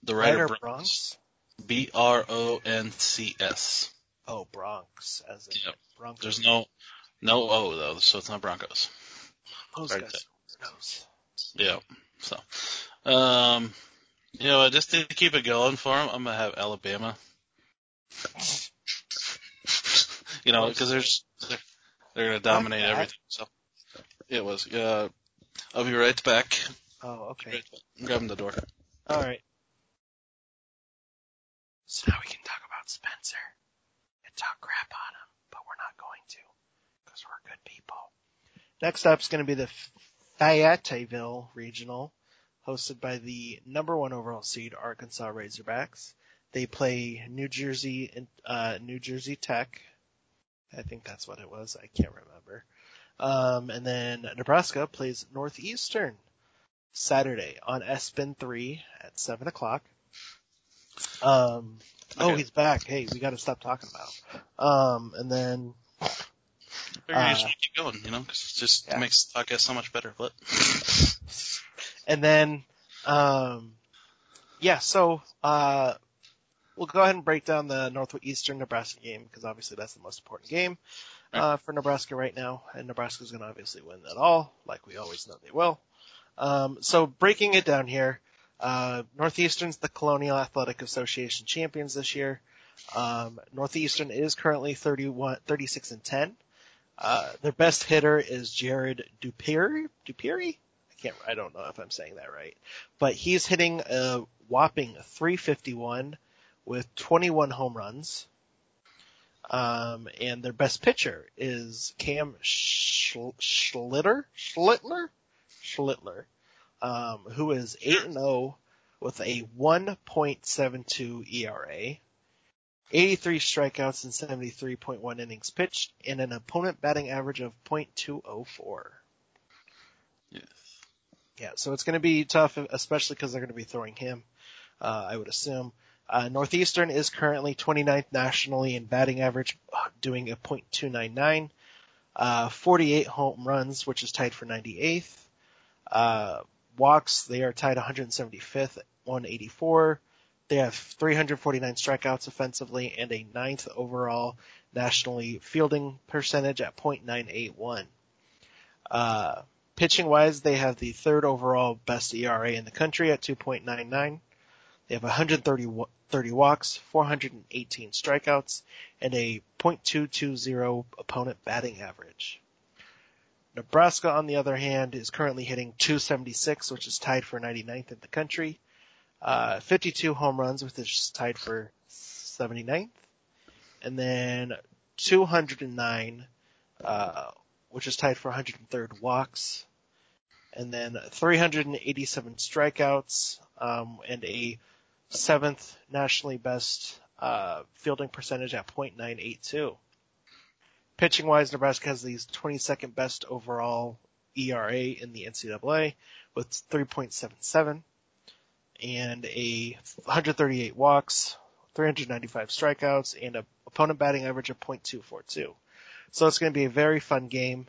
The Rider, Rider Broncs. Broncs. B R O N C S. Oh, Bronx, as in Yep. Broncos. There's no no O though, so it's not Broncos. Those right guys. Yeah. So, um, you know, just to keep it going for them, I'm gonna have Alabama. you know, because there's they're, they're gonna dominate everything. So it was. Uh, I'll be right back. Oh, okay. Right back. I'm grabbing the door. All right. So now we can talk about Spencer and talk crap on him, but we're not going to because we're good people. Next up is going to be the Fayetteville Regional, hosted by the number one overall seed Arkansas Razorbacks. They play New Jersey uh, New Jersey Tech. I think that's what it was. I can't remember. Um, and then Nebraska plays Northeastern Saturday on ESPN 3 at 7 o'clock. Um, oh, he's back. Hey, we gotta stop talking about him. Um, and then, you Uh, should keep going, you know, because it just yeah. makes the podcast so much better. But and then, um, yeah, so, uh, we'll go ahead and break down the Northwestern Nebraska game because obviously that's the most important game, uh, for Nebraska right now. And Nebraska's gonna obviously win that all, like we always know they will. Um, so breaking it down here, uh, Northeastern's the Colonial Athletic Association champions this year. Um, Northeastern is currently 31, 36 and 10. Uh, their best hitter is Jared Dupere. Dupiri? I can't, I don't know if I'm saying that right, but he's hitting a whopping 351 with 21 home runs. Um, and their best pitcher is Cam Schl- Schlitter? Schlittler? Schlittler, um, who is 8 and 0 with a 1.72 ERA, 83 strikeouts and 73.1 innings pitched, and an opponent batting average of .204. yes. Yeah, so it's going to be tough, especially because they're going to be throwing him, uh, I would assume. Uh, Northeastern is currently 29th nationally in batting average, doing a .299, uh, 48 home runs, which is tied for 98th. Walks, they are tied 175th at 184. They have 349 strikeouts offensively and a ninth overall nationally fielding percentage at .981. Uh, pitching wise, they have the third overall best ERA in the country at 2.99. They have 130 30 walks, 418 strikeouts, and a .220 opponent batting average. Nebraska, on the other hand, is currently hitting 276, which is tied for 99th in the country. Uh, 52 home runs, which is tied for 79th. And then 209, uh, which is tied for 103rd walks. And then 387 strikeouts, um, and a seventh nationally best, uh, fielding percentage at .982. Pitching wise, Nebraska has the 22nd best overall ERA in the NCAA with 3.77 and a 138 walks, 395 strikeouts, and a opponent batting average of .242. So it's going to be a very fun game.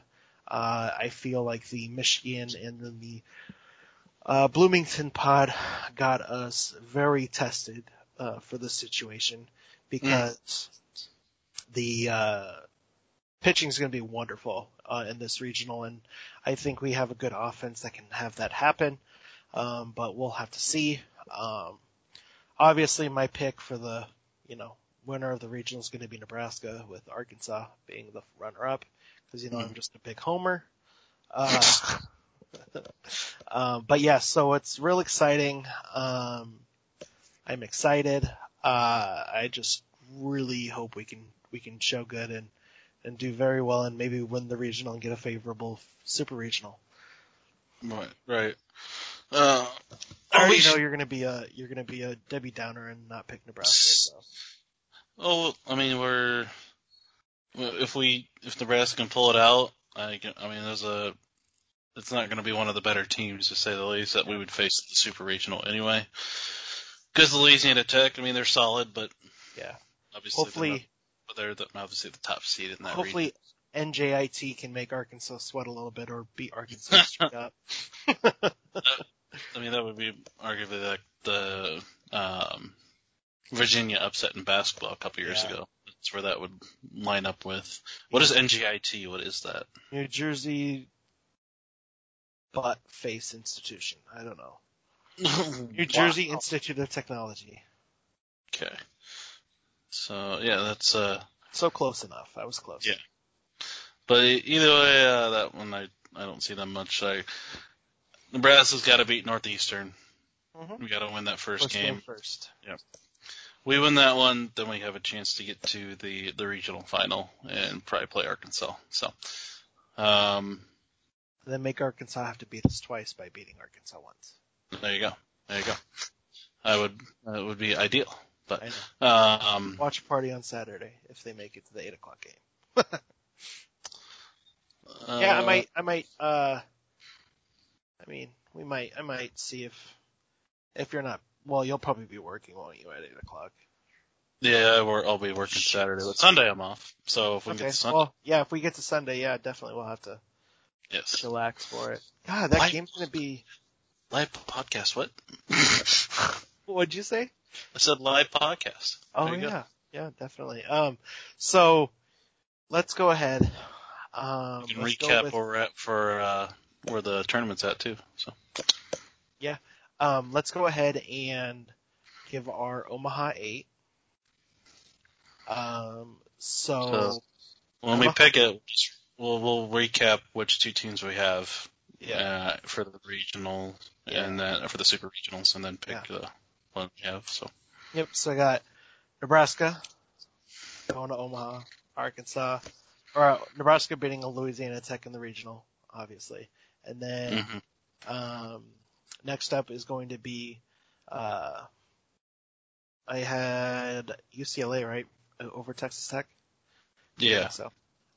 Uh, I feel like the Michigan and then the uh, Bloomington pod got us very tested uh, for this situation because mm. the uh, pitching is going to be wonderful uh, in this regional, and I think we have a good offense that can have that happen. Um, but we'll have to see. Um, obviously, my pick for the you know winner of the regional is going to be Nebraska, with Arkansas being the runner-up, because you know mm. I'm just a big homer. Uh, um, but yeah, so it's real exciting. Um, I'm excited. Uh, I just really hope we can we can show good and and do very well and maybe win the regional and get a favorable super regional. Right, right. Uh, I already know you're gonna be a you're gonna be a Debbie Downer and not pick Nebraska. So. Oh, I mean we're if we if Nebraska can pull it out, I can, I mean there's a it's not going to be one of the better teams to say the least that we would face the Super Regional anyway. Because the Louisiana Tech, I mean they're solid, but yeah, obviously hopefully they're, the, obviously the top seed in that. Hopefully region. NJIT can make Arkansas sweat a little bit or beat Arkansas straight up. I mean that would be arguably like the um, Virginia upset in basketball a couple years yeah. ago. That's where that would line up with. What is NJIT? What is that? New Jersey butt face institution. I don't know. New Jersey wow. Institute of Technology. Okay. So yeah, that's uh. So close enough. I was close. Yeah. But either way, uh, that one I I don't see them much. I Nebraska's got to beat Northeastern. Mm-hmm. We got to win that 1st game. First. Yeah. We win that one, then we have a chance to get to the the regional final and probably play Arkansas. So, um, then make Arkansas have to beat us twice by beating Arkansas once. There you go. There you go. I would that would be ideal. But um, watch a party on Saturday if they make it to the eight o'clock game. yeah, I uh, might. I might. uh I mean, we might. I might see if if you're not. Well, you'll probably be working, won't you, at eight o'clock? Yeah, I'll be working Saturday, but Sunday I'm off. So if we okay. get to Sunday, well, yeah, if we get to Sunday, yeah, definitely we'll have to Yes. Relax for it. God, that live, game's gonna be live podcast. What? What'd you say? I said live podcast. Oh yeah, go. yeah, definitely. Um, so let's go ahead. Um, you can recap with, where we're at for uh, where the tournament's at too. So yeah, um, let's go ahead and give our Omaha eight. Um, so, so when Omaha, we pick it, we'll we'll recap which two teams we have yeah. uh, for the regional yeah. and then for the super regionals, and then pick yeah. the one we have. So. Yep. So I got Nebraska going to Omaha, Arkansas, or uh, Nebraska beating a Louisiana Tech in the regional, obviously, and then mm-hmm. um, next up is going to be uh, I had UCLA right over Texas Tech. Yeah. So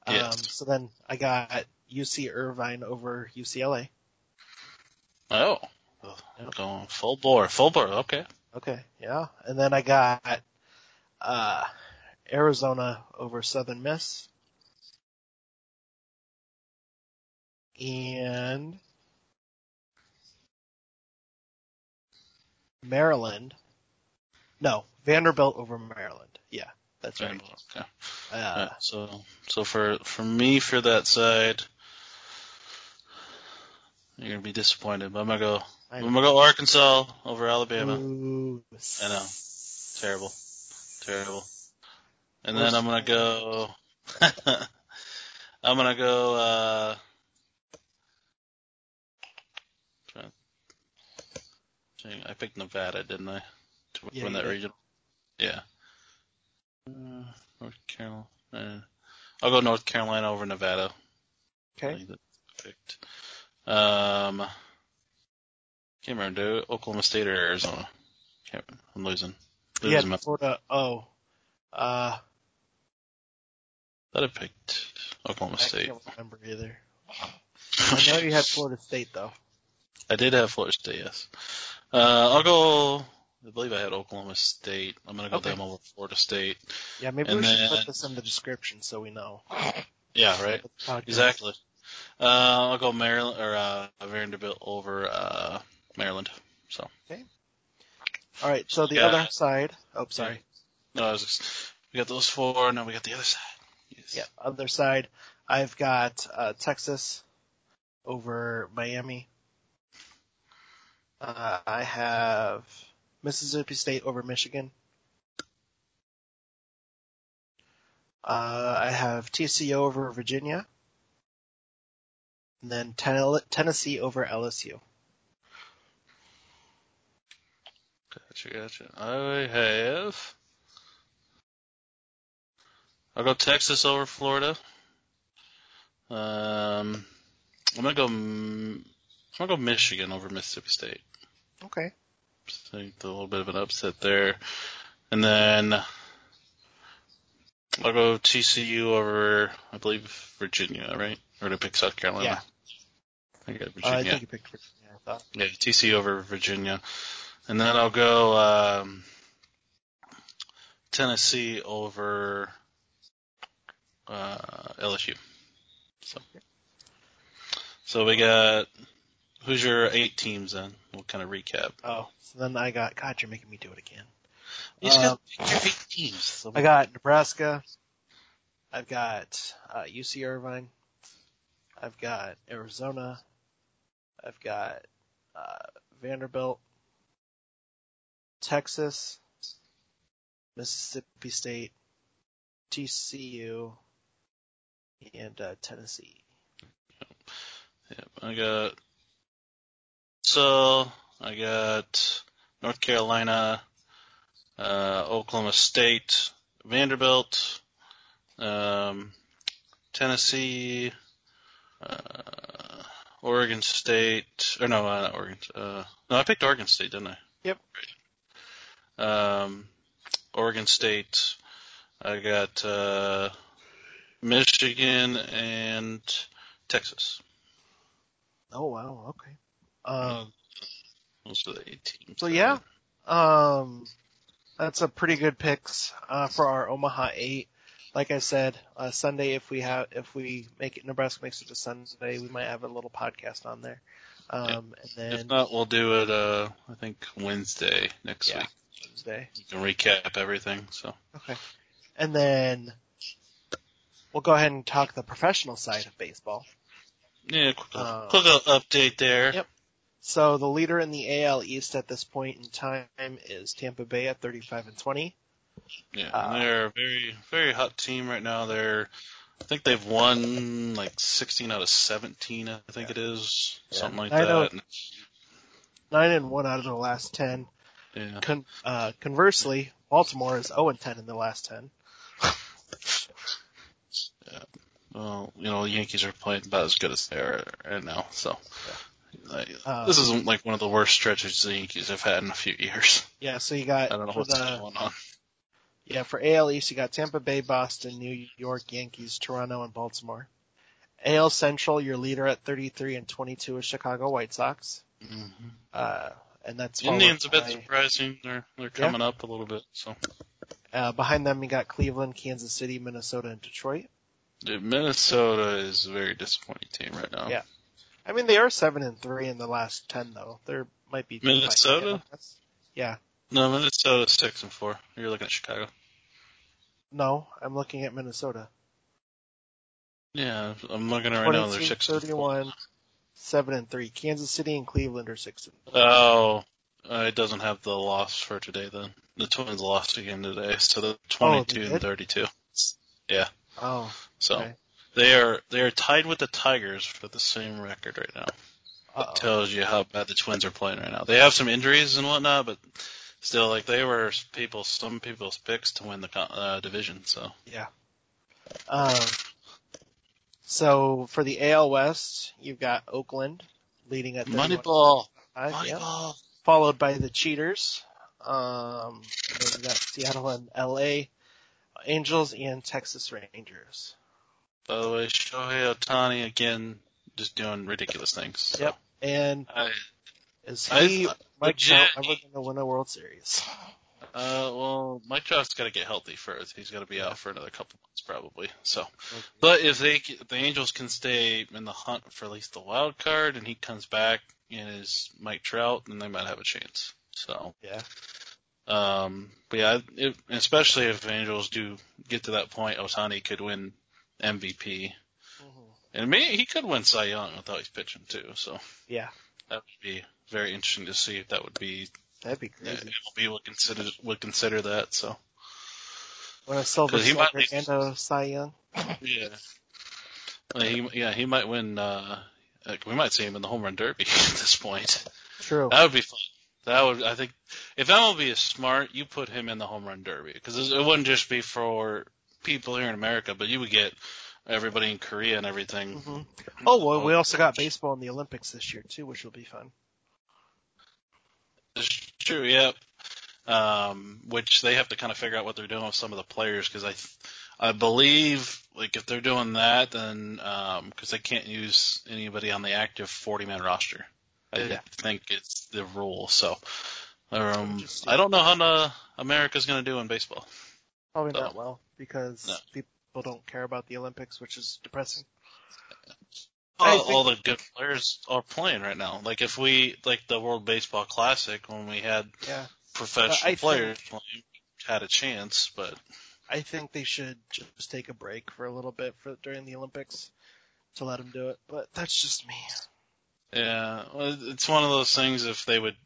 Yes. Um, so then I got UC Irvine over UCLA. Oh, yep. going full bore, full bore. Okay. Okay. Yeah. And then I got, uh, Arizona over Southern Miss. And Maryland. No, Vanderbilt over Maryland. Yeah. That's right. Okay. Uh, so so for for me for that side, you're gonna be disappointed. But I'm gonna go. I'm gonna go Arkansas over Alabama. Ooh. I know. Terrible. Terrible. And then I'm gonna go. I'm gonna go. uh I picked Nevada, didn't I? To yeah, win that did. region. Yeah. Uh, North Carolina. I'll go North Carolina over Nevada. Okay. Picked. Um, can't remember. Oklahoma State or Arizona. Can't, I'm losing. losing yeah. Florida. Oh. Uh. That I picked. Oklahoma I State. I can't remember either. I know you had Florida State though. I did have Florida State, yes. Uh, I'll go. I believe I had Oklahoma State. I'm gonna go Okay. them over Florida State. Yeah, maybe And we should put this in the description so we know. Yeah, right. Exactly. Uh, I'll go Maryland or uh, Vanderbilt over uh, Maryland. So Okay. All right, so the Yeah. other side. Oh, sorry. no, I was just, we got those four. Now we got the other side. Yes. Yeah, other side. I've got uh, Texas over Miami. Uh, I have Mississippi State over Michigan. Uh, I have TCU over Virginia. And then Tennessee over LSU. Gotcha, gotcha. I have. I'll go Texas over Florida. Um, I'm gonna go. I'm gonna go Michigan over Mississippi State. Okay. Just think a little bit of an upset there, and then I'll go TCU over. I believe Virginia, right? Or to pick South Carolina. Yeah. I got Uh, I think you picked Virginia. Yeah, TCU over Virginia. And then I'll go um, Tennessee over uh, LSU. So, so we got who's your eight teams then? We'll kind of recap. Oh, so then I got, God, you're making me do it again. You just Um, got your eight teams. So I got Nebraska. I've got uh, UC Irvine. I've got Arizona. I've got uh, Vanderbilt, Texas, Mississippi State, TCU, and uh, Tennessee. Yep, I got so I got North Carolina, uh, Oklahoma State, Vanderbilt, um, Tennessee, uh, Oregon State, or no, uh, not Oregon. Uh, no, I picked Oregon State, didn't I? Yep. Um, Oregon State. I got uh, Michigan and Texas. Oh wow, okay. Um, Those are the eight teams. So yeah, um, that's a pretty good picks uh, for our Omaha eight. Like I said, uh, Sunday if we have if we make it Nebraska makes it to Sunday, we might have a little podcast on there. Um, and then If not, we'll do it. Uh, I think Wednesday next Yeah. week. Tuesday. You can recap everything. So Okay. And then we'll go ahead and talk the professional side of baseball. yeah, quick, Uh, quick update there. Yep. So the leader in the AL East at this point in time is Tampa Bay at 35 and 20. Yeah, Uh, they're a very very hot team right now. They're I think they've won like 16 out of 17. I think it is Yeah. something like know. that. And- Nine and one out of the last 10. Yeah. Con- uh, conversely, Baltimore is 0 and 10 in the last 10. Well, you know, the Yankees are playing about as good as they are right now. So like, Uh, this isn't like one of the worst stretches the Yankees have had in a few years. Yeah, so you got I don't know what's the going on. yeah for AL East you got Tampa Bay, Boston, New York Yankees, Toronto, and Baltimore. AL Central, your leader at 33 and 22 is Chicago White Sox. hmm Uh, and that's Indians a bit by- surprising. They're they're coming up a little bit. So Uh, behind them, you got Cleveland, Kansas City, Minnesota, and Detroit. Dude, Minnesota is a very disappointing team right now. Yeah. I mean, they are seven and three in the last ten, though. There might be Minnesota? Yeah. No, Minnesota's six and four. You're looking at Chicago. No, I'm looking at Minnesota. Yeah, I'm looking right now. They're six and four. 31, seven and three. Kansas City and Cleveland are six and four. Oh, uh, it doesn't have the loss for today then. The Twins lost again today, so they're 22 and 32. Yeah. Oh, So okay. they are they are tied with the Tigers for the same record right now. Uh-oh. Tells you how bad the Twins are playing right now. They have some injuries and whatnot, but still, like they were people some people's picks to win the uh, division. So Yeah. Um, so for the AL West, you've got Oakland leading at 31 Moneyball. Moneyball. followed by the Cheaters. Um, then you got Seattle and LA, Angels and Texas Rangers. By the way, Shohei Ohtani again, just doing ridiculous things. So. Yep. And I, is I- he Mike Trout ever going to win a World Series? uh, well, Mike Trout's got to get healthy first. He's got to be out for another couple months probably. So, but if they, the Angels can stay in the hunt for at least the wild card, and he comes back and is Mike Trout, then they might have a chance. So, Yeah. um, but yeah, it, especially if Angels do get to that point, Ohtani could win MVP, Mhm. and maybe he could win Cy Young without he's pitching too. So Yeah. that would be very interesting to see if that would be That'd be crazy. yeah. MLB would consider would consider that. So When a Silver he might be- and a Cy Young. yeah, Well, he yeah he might win. Uh, we might see him in the home run derby at this point. True. That would be fun. That would I think if MLB is smart, you put him in the home run derby because it wouldn't just be for people here in America, but you would get everybody in Korea and everything. hmm Oh well, we also got baseball in the Olympics this year too, which will be fun. It's true, yep. Um, which they have to kind of figure out what they're doing with some of the players because I, th- I believe like if they're doing that, then um 'cause they can't use anybody on the active 40 man roster. I Yeah. think it's the rule. So, um, I don't know how the America's going to do in baseball. Probably No. not well because No. people don't care about the Olympics, which is depressing. All, all the good players are playing right now. Like if we like the World Baseball Classic when we had Yeah. Professional I players playing, had a chance, but I think they should just take a break for a little bit for during the Olympics to let them do it. But that's just me. Yeah, well, it's one of those things. If they would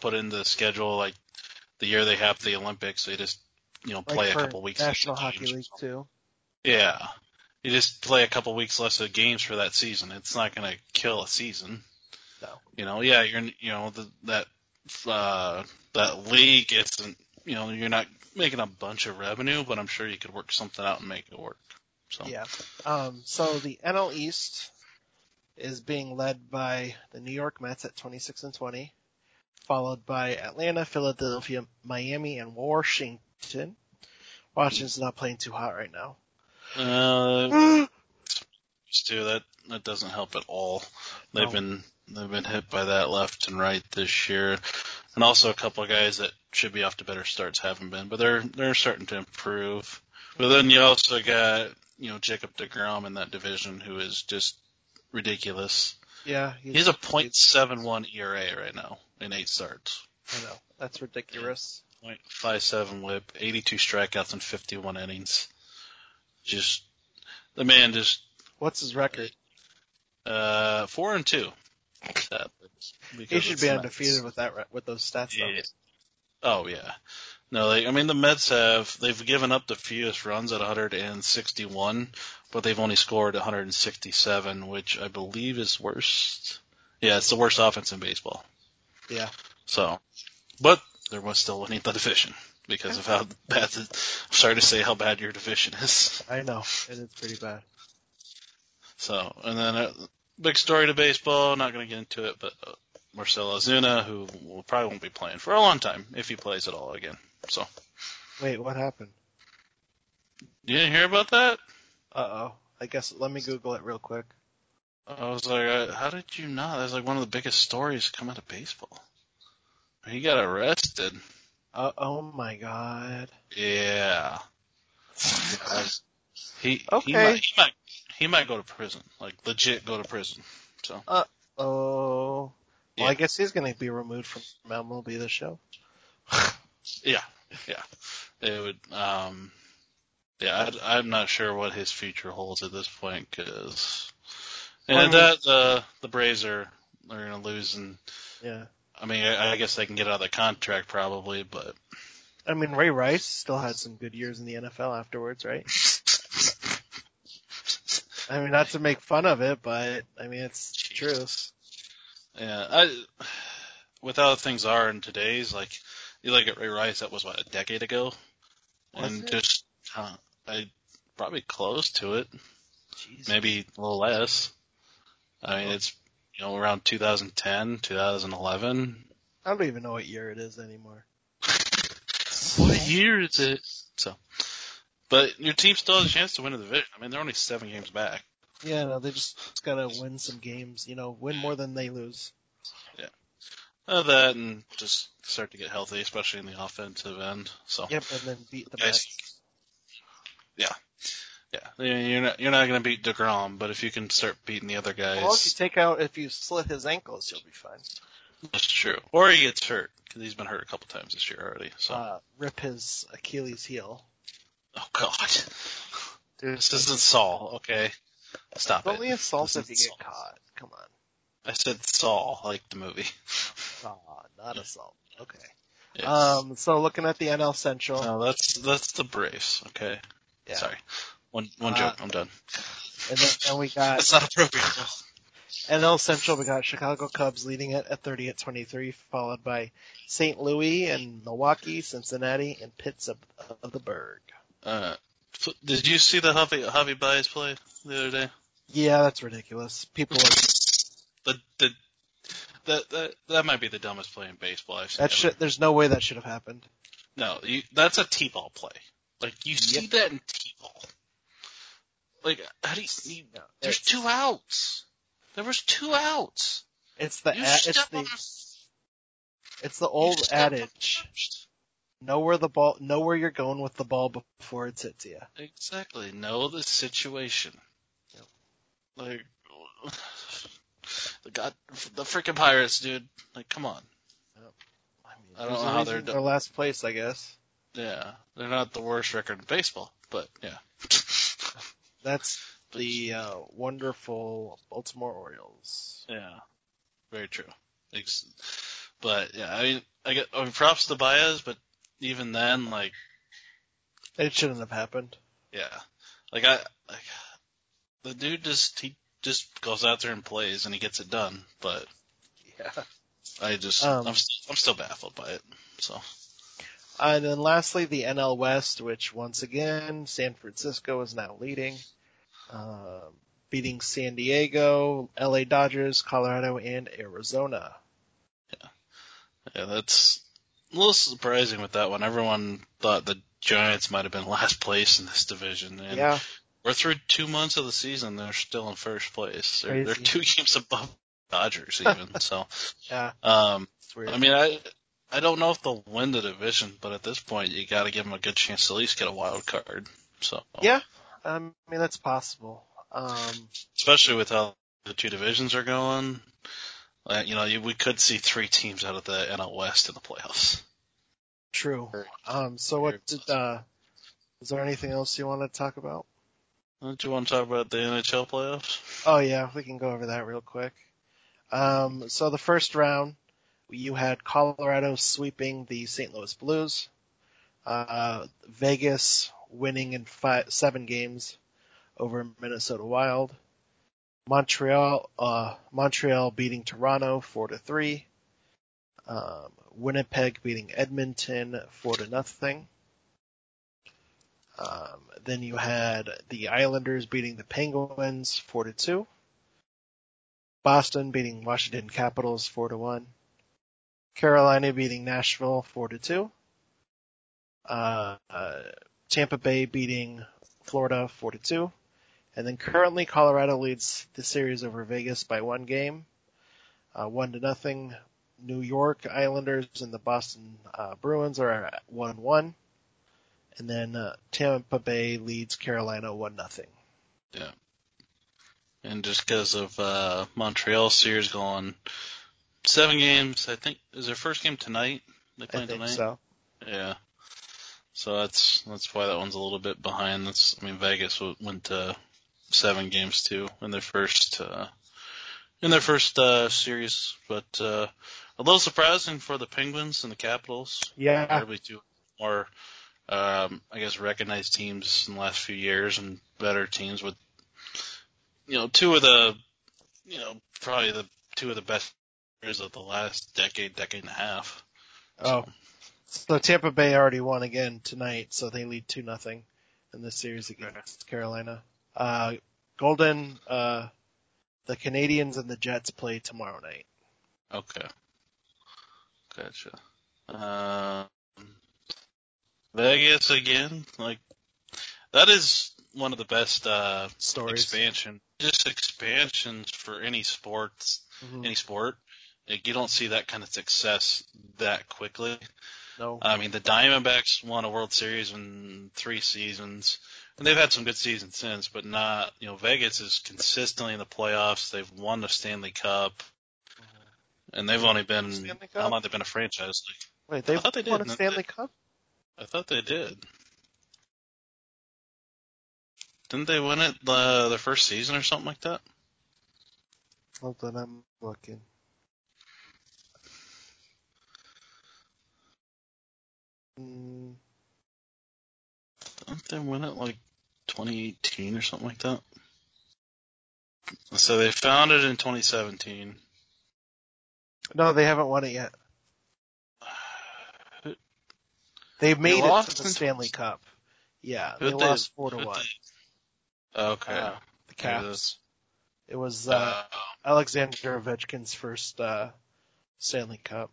put in the schedule like the year they have the Olympics, they just you know play like a couple weeks. National Hockey. League too. Yeah, you just play a couple weeks less of games for that season. It's not going to kill a season. No. You know, yeah, you're you know the, that uh, that league isn't you know you're not making a bunch of revenue, but I'm sure you could work something out and make it work. So Yeah. Um, so the NL East is being led by the New York Mets at 26 and 20, followed by Atlanta, Philadelphia, Miami, and Washington. Washington's not playing too hot right now. uh, too. That that doesn't help at all. They've No. been they've been hit by that left and right this year, and also a couple of guys that should be off to better starts haven't been, but they're they're starting to improve. But then you also got you know Jacob deGrom in that division, who is just ridiculous. Yeah, He's a .71 ERA right now in eight starts. I know that's ridiculous. .57 WHIP, 82 strikeouts in 51 innings. Just the man just What's his record? Uh, four and two. Sadly, He should be undefeated with that with those stats. though. Yeah. Oh yeah. No, they, I mean the Mets have they've given up the fewest runs at 161, but they've only scored 167, which I believe is worst. Yeah, it's the worst offense in baseball. Yeah. So, but they're still winning the division because of how bad. The, I'm sorry to say how bad your division is. I know it is pretty bad. So, and then a big story to baseball. Not going to get into it, but uh, Marcell Ozuna, who will probably won't be playing for a long time if he plays at all again. So, Wait, what happened? you didn't hear about that? Uh oh. I guess let me Google it real quick. I was like, uh, how did you not? That's like one of the biggest stories to come out of baseball. He got arrested. Uh, oh my god. Yeah. He Okay. he might he might he might go to prison. Like legit go to prison. So Uh Oh. Well, Yeah. I guess he's going to be removed from MLB the show. Yeah, yeah. It would. Um, yeah, I, I'm not sure what his future holds at this point because, Well, I and mean- that uh, the Braves are are going to lose, and Yeah. I mean, I, I guess they can get out of the contract probably, but I mean, Ray Rice still had some good years in the NFL afterwards, right? I mean, not to make fun of it, but I mean, it's true. Yeah, I. With how things are in today's, like you look at Ray Rice, that was what a decade ago, Was and it? just uh, I probably close to it. Jeez. maybe a little less. I mean, it's you know around 2010, 2011. I don't even know what year it is anymore. What year is it? So, But your team still has a chance to win the division. I mean, they're only seven games back. Yeah, no, they just gotta win some games. You know, win more than they lose. Uh, that and just start to get healthy, especially in the offensive end. So Yep, and then beat the Guys, Mets. yeah, you're not you're not going to beat deGrom, but if you can start beating the other guys, Well, if you take out, if you slit his ankles, you'll be fine. that's true. Or he gets hurt because he's been hurt a couple times this year already. So Uh, rip his Achilles heel. Oh god, Dude, this isn't Saul. Okay, stop It's it. only assault if you get caught. Come on. I said Saul, like the movie. Ah, not assault. Okay. Yes. Um, so looking at the NL Central, no, that's that's the Braves. Okay, yeah. sorry. One one Uh, joke. I'm done. And then and we got That's not appropriate. NL Central. We got Chicago Cubs leading it at 30 at 23, followed by St. Louis and Milwaukee, Cincinnati, and Pittsburgh of the Berg. Uh, did you see the Javi Javi Baez play the other day? Yeah, that's ridiculous. People are The the that that that might be the dumbest play in baseball I've seen. that shit. There's no way that should have happened. No, you, that's a T-ball play. Like you see that in T-ball. Like how do you? you No, there's two outs. There was two outs. It's the You a- it's the it's the old adage. Know where the ball. Know where you're going with the ball before it hits you. Exactly. Know the situation. Yep. Like the god, the freaking Pirates, dude. Like, come on. I, mean, I don't know how they're they're last place, I guess. Yeah, they're not the worst record in baseball, but yeah. That's the uh, wonderful Baltimore Orioles. Yeah, very true. But yeah, I mean, I get I mean, props to Baez, but even then, like, It shouldn't have happened. yeah, like I, like, the dude just he just goes out there and plays and he gets it done. But Yeah. I just Um, I'm st- I'm still baffled by it. So And then lastly, the NL West, which once again, San Francisco is now leading, um, beating San Diego, LA Dodgers, Colorado, and Arizona. Yeah, yeah, that's a little surprising with that one. Everyone thought the Giants might have been last place in this division, and yeah, We're through two months of the season. They're still in first place. They're, they're two games above Dodgers even. so, yeah, um. I mean, I I don't know if they'll win the division, but at this point, you got to give them a good chance to at least get a wild card. So, yeah, um, I mean that's possible. Um, especially with how the two divisions are going, uh, you know, we could see three teams out of the NL West in the playoffs. true. Um, so what did, uh, is there anything else you want to talk about? Don't you want to talk about the NHL playoffs? Oh yeah, we can go over that real quick. Um, so the first round, you had Colorado sweeping the St. Louis Blues, uh, Vegas winning in five, seven games over Minnesota Wild, Montreal, uh, Montreal beating Toronto four to three, um, Winnipeg beating Edmonton four to nothing. Um, then you had the Islanders beating the Penguins four to two. Boston beating Washington Capitals four to one. Carolina beating Nashville four to two. Uh, uh, Tampa Bay beating Florida four to two. And then currently Colorado leads the series over Vegas by one game, uh, one to nothing. New York Islanders and the Boston uh, Bruins are at one one. And then uh, Tampa Bay leads Carolina one nothing. Yeah, and just because of uh, Montreal series going seven games, I think is their first game tonight. They I think tonight. so. Yeah. So that's that's why that one's a little bit behind. That's I mean Vegas went to seven games too in their first uh, in their first uh, series, but uh, a little surprising for the Penguins and the Capitals. Yeah, Probably two more, um, I guess, recognized teams in the last few years and better teams with, you know, two of the, you know, probably the two of the best players of the last decade, decade and a half. Oh, so Tampa Bay already won again tonight, so they lead two nothing in this series against Carolina. Uh, Golden, uh, the Canadiens and the Jets play tomorrow night. Okay. Gotcha. Um, Vegas again, like, that is one of the best uh, Stories. expansion, just expansions for any sports, Mhm. any sport. Like, you don't see that kind of success that quickly. No. I mean, the Diamondbacks won a World Series in three seasons, and they've had some good seasons since, but not, you know, Vegas is consistently in the playoffs. They've won the Stanley Cup, and they've only been how long they've been a franchise? Like, Wait, they they did, won a Stanley Cup? I thought they did. Didn't they win it the their first season or something like that? Hold on, I'm looking. Mm, Didn't they win it like 2018 or something like that? So they found it in 2017. no, they haven't won it yet. They made it to the Stanley Cup. Yeah, they they- lost four to one. they- Okay. Uh, the Caps. It was uh, uh, Alexander Ovechkin's first uh, Stanley Cup.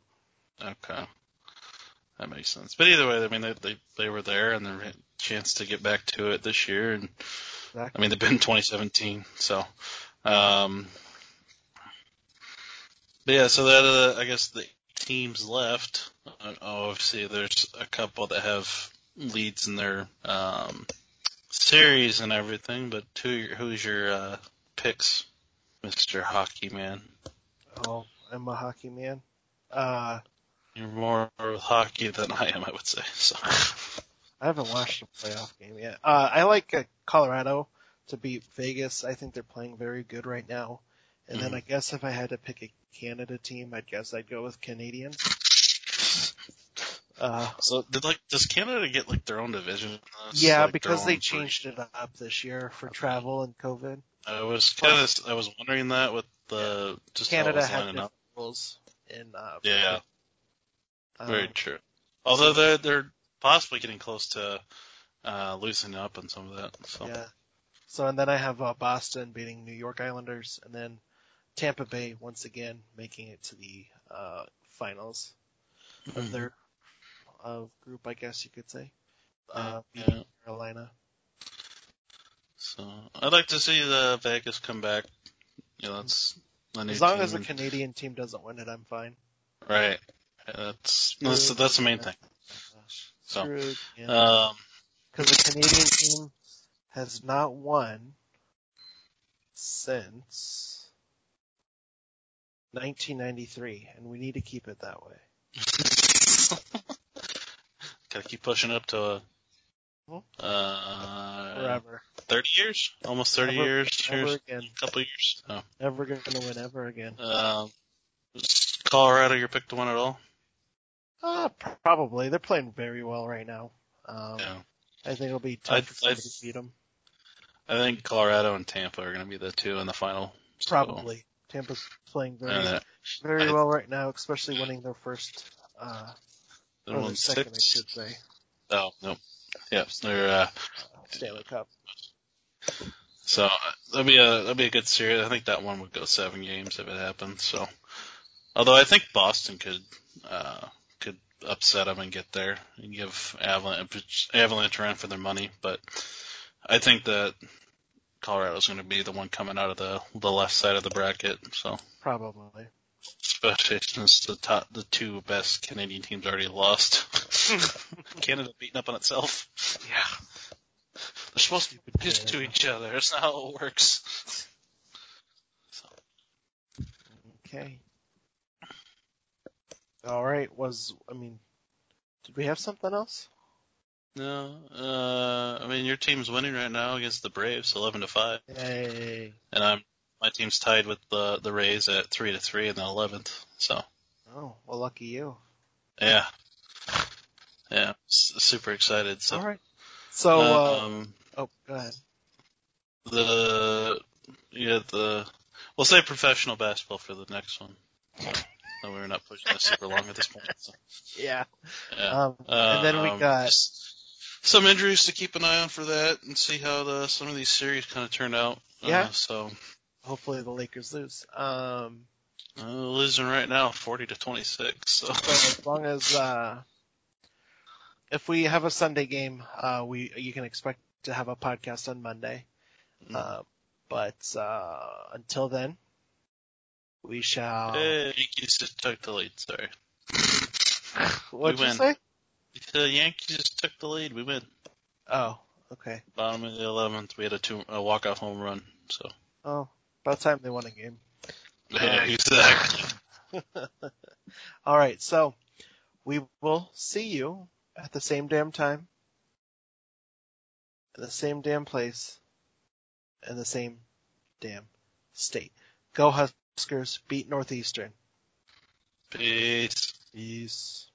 okay. That makes sense. But either way, I mean, they they, they were there and they had a chance to get back to it this year. And I mean, they've been 2017, so. Um, but yeah, so that uh, I guess the teams left. Uh, obviously, there's a couple that have leads in their um, series and everything. But who who's your uh, picks, Mister Hockey Man? Oh, I'm a hockey man. Uh, You're more hockey than I am, I would say. So. I haven't watched a playoff game yet. Uh, I like uh, Colorado to beat Vegas. I think they're playing very good right now. And then Mhm. I guess if I had to pick a Canada team, I'd guess I'd go with Canadian. Uh, So did like does Canada get like their own division? this? yeah, Like, because they changed it up this year for travel and COVID. I was kind of I was wondering that with the just Canada had rules in uh, Yeah, um, very true. Although they're they're possibly getting close to uh, loosening up on some of that. So Yeah. So and then I have uh, Boston beating New York Islanders, and then Tampa Bay once again making it to the uh, finals of Mhm. their uh, group, I guess you could say. Uh, Yeah. Carolina. so I'd like to see the Vegas come back. You know, that's a new As long team. as the Canadian team doesn't win it, I'm fine. right. That's that's that's the main thing. So. Yeah. Um, Because the Canadian team has not won since 1993, and we need to keep it that way. gotta keep pushing up to a, Mhm. uh, Forever. 30 years, almost 30 Never- years, Never years, again. a couple years. Oh. Never to win ever again. Um, is Colorado your pick to win at all? Uh, probably. They're playing very well right now. Um, Yeah. I think it'll be tough for somebody to beat them. I think Colorado and Tampa are going to be the two in the final. So, Probably. Tampa's playing very, uh, very I- well right now, especially winning their first, uh, or their second, six. I should say, Oh, no. Yeah, they're, uh, Stanley Cup. so uh, that'll be a, that'll be a good series. I think that one would go seven games if it happens. So, although I think Boston could, uh, could upset them and get there and give Avalanche, Avalanche run for their money, but I think that Colorado's going to be the one coming out of the, the left side of the bracket. So, Probably. especially since the top, the two best Canadian teams already lost. Canada beating up on itself. Yeah. They're supposed to be pissed to each other. That's not how it works. So, Okay. All right. Was I mean, did we have something else? no, uh, I mean your team's winning right now against the Braves, eleven to five, Yay. and I'm my team's tied with the the Rays at three to three in the eleventh. So Oh, well, lucky you. yeah, yeah, s- super excited. So All right. So, uh, um, oh, go ahead. the yeah the we'll say professional basketball for the next one. No, we're not pushing this super long at this point. So, Yeah. yeah. Um, and then we Um, got some injuries to keep an eye on for that and see how the some of these series kind of turn out. Yeah. Uh, so hopefully the Lakers lose. Um, uh, losing right now, forty to twenty six. So so as long as uh, if we have a Sunday game, uh, we you can expect to have a podcast on Monday. Mm. Uh, but uh, until then, we shall. Hey, Yankees just took the lead. Sorry. What'd we you win. say? The Yankees just took the lead. We win. Oh, okay. Bottom of the eleventh, we had a two a walk off home run. So Oh, about time they won a game. yeah, exactly. All right, so we will see you at the same damn time, in the same damn place, in the same damn state. Go Huskers, beat Northeastern. Peace. Peace.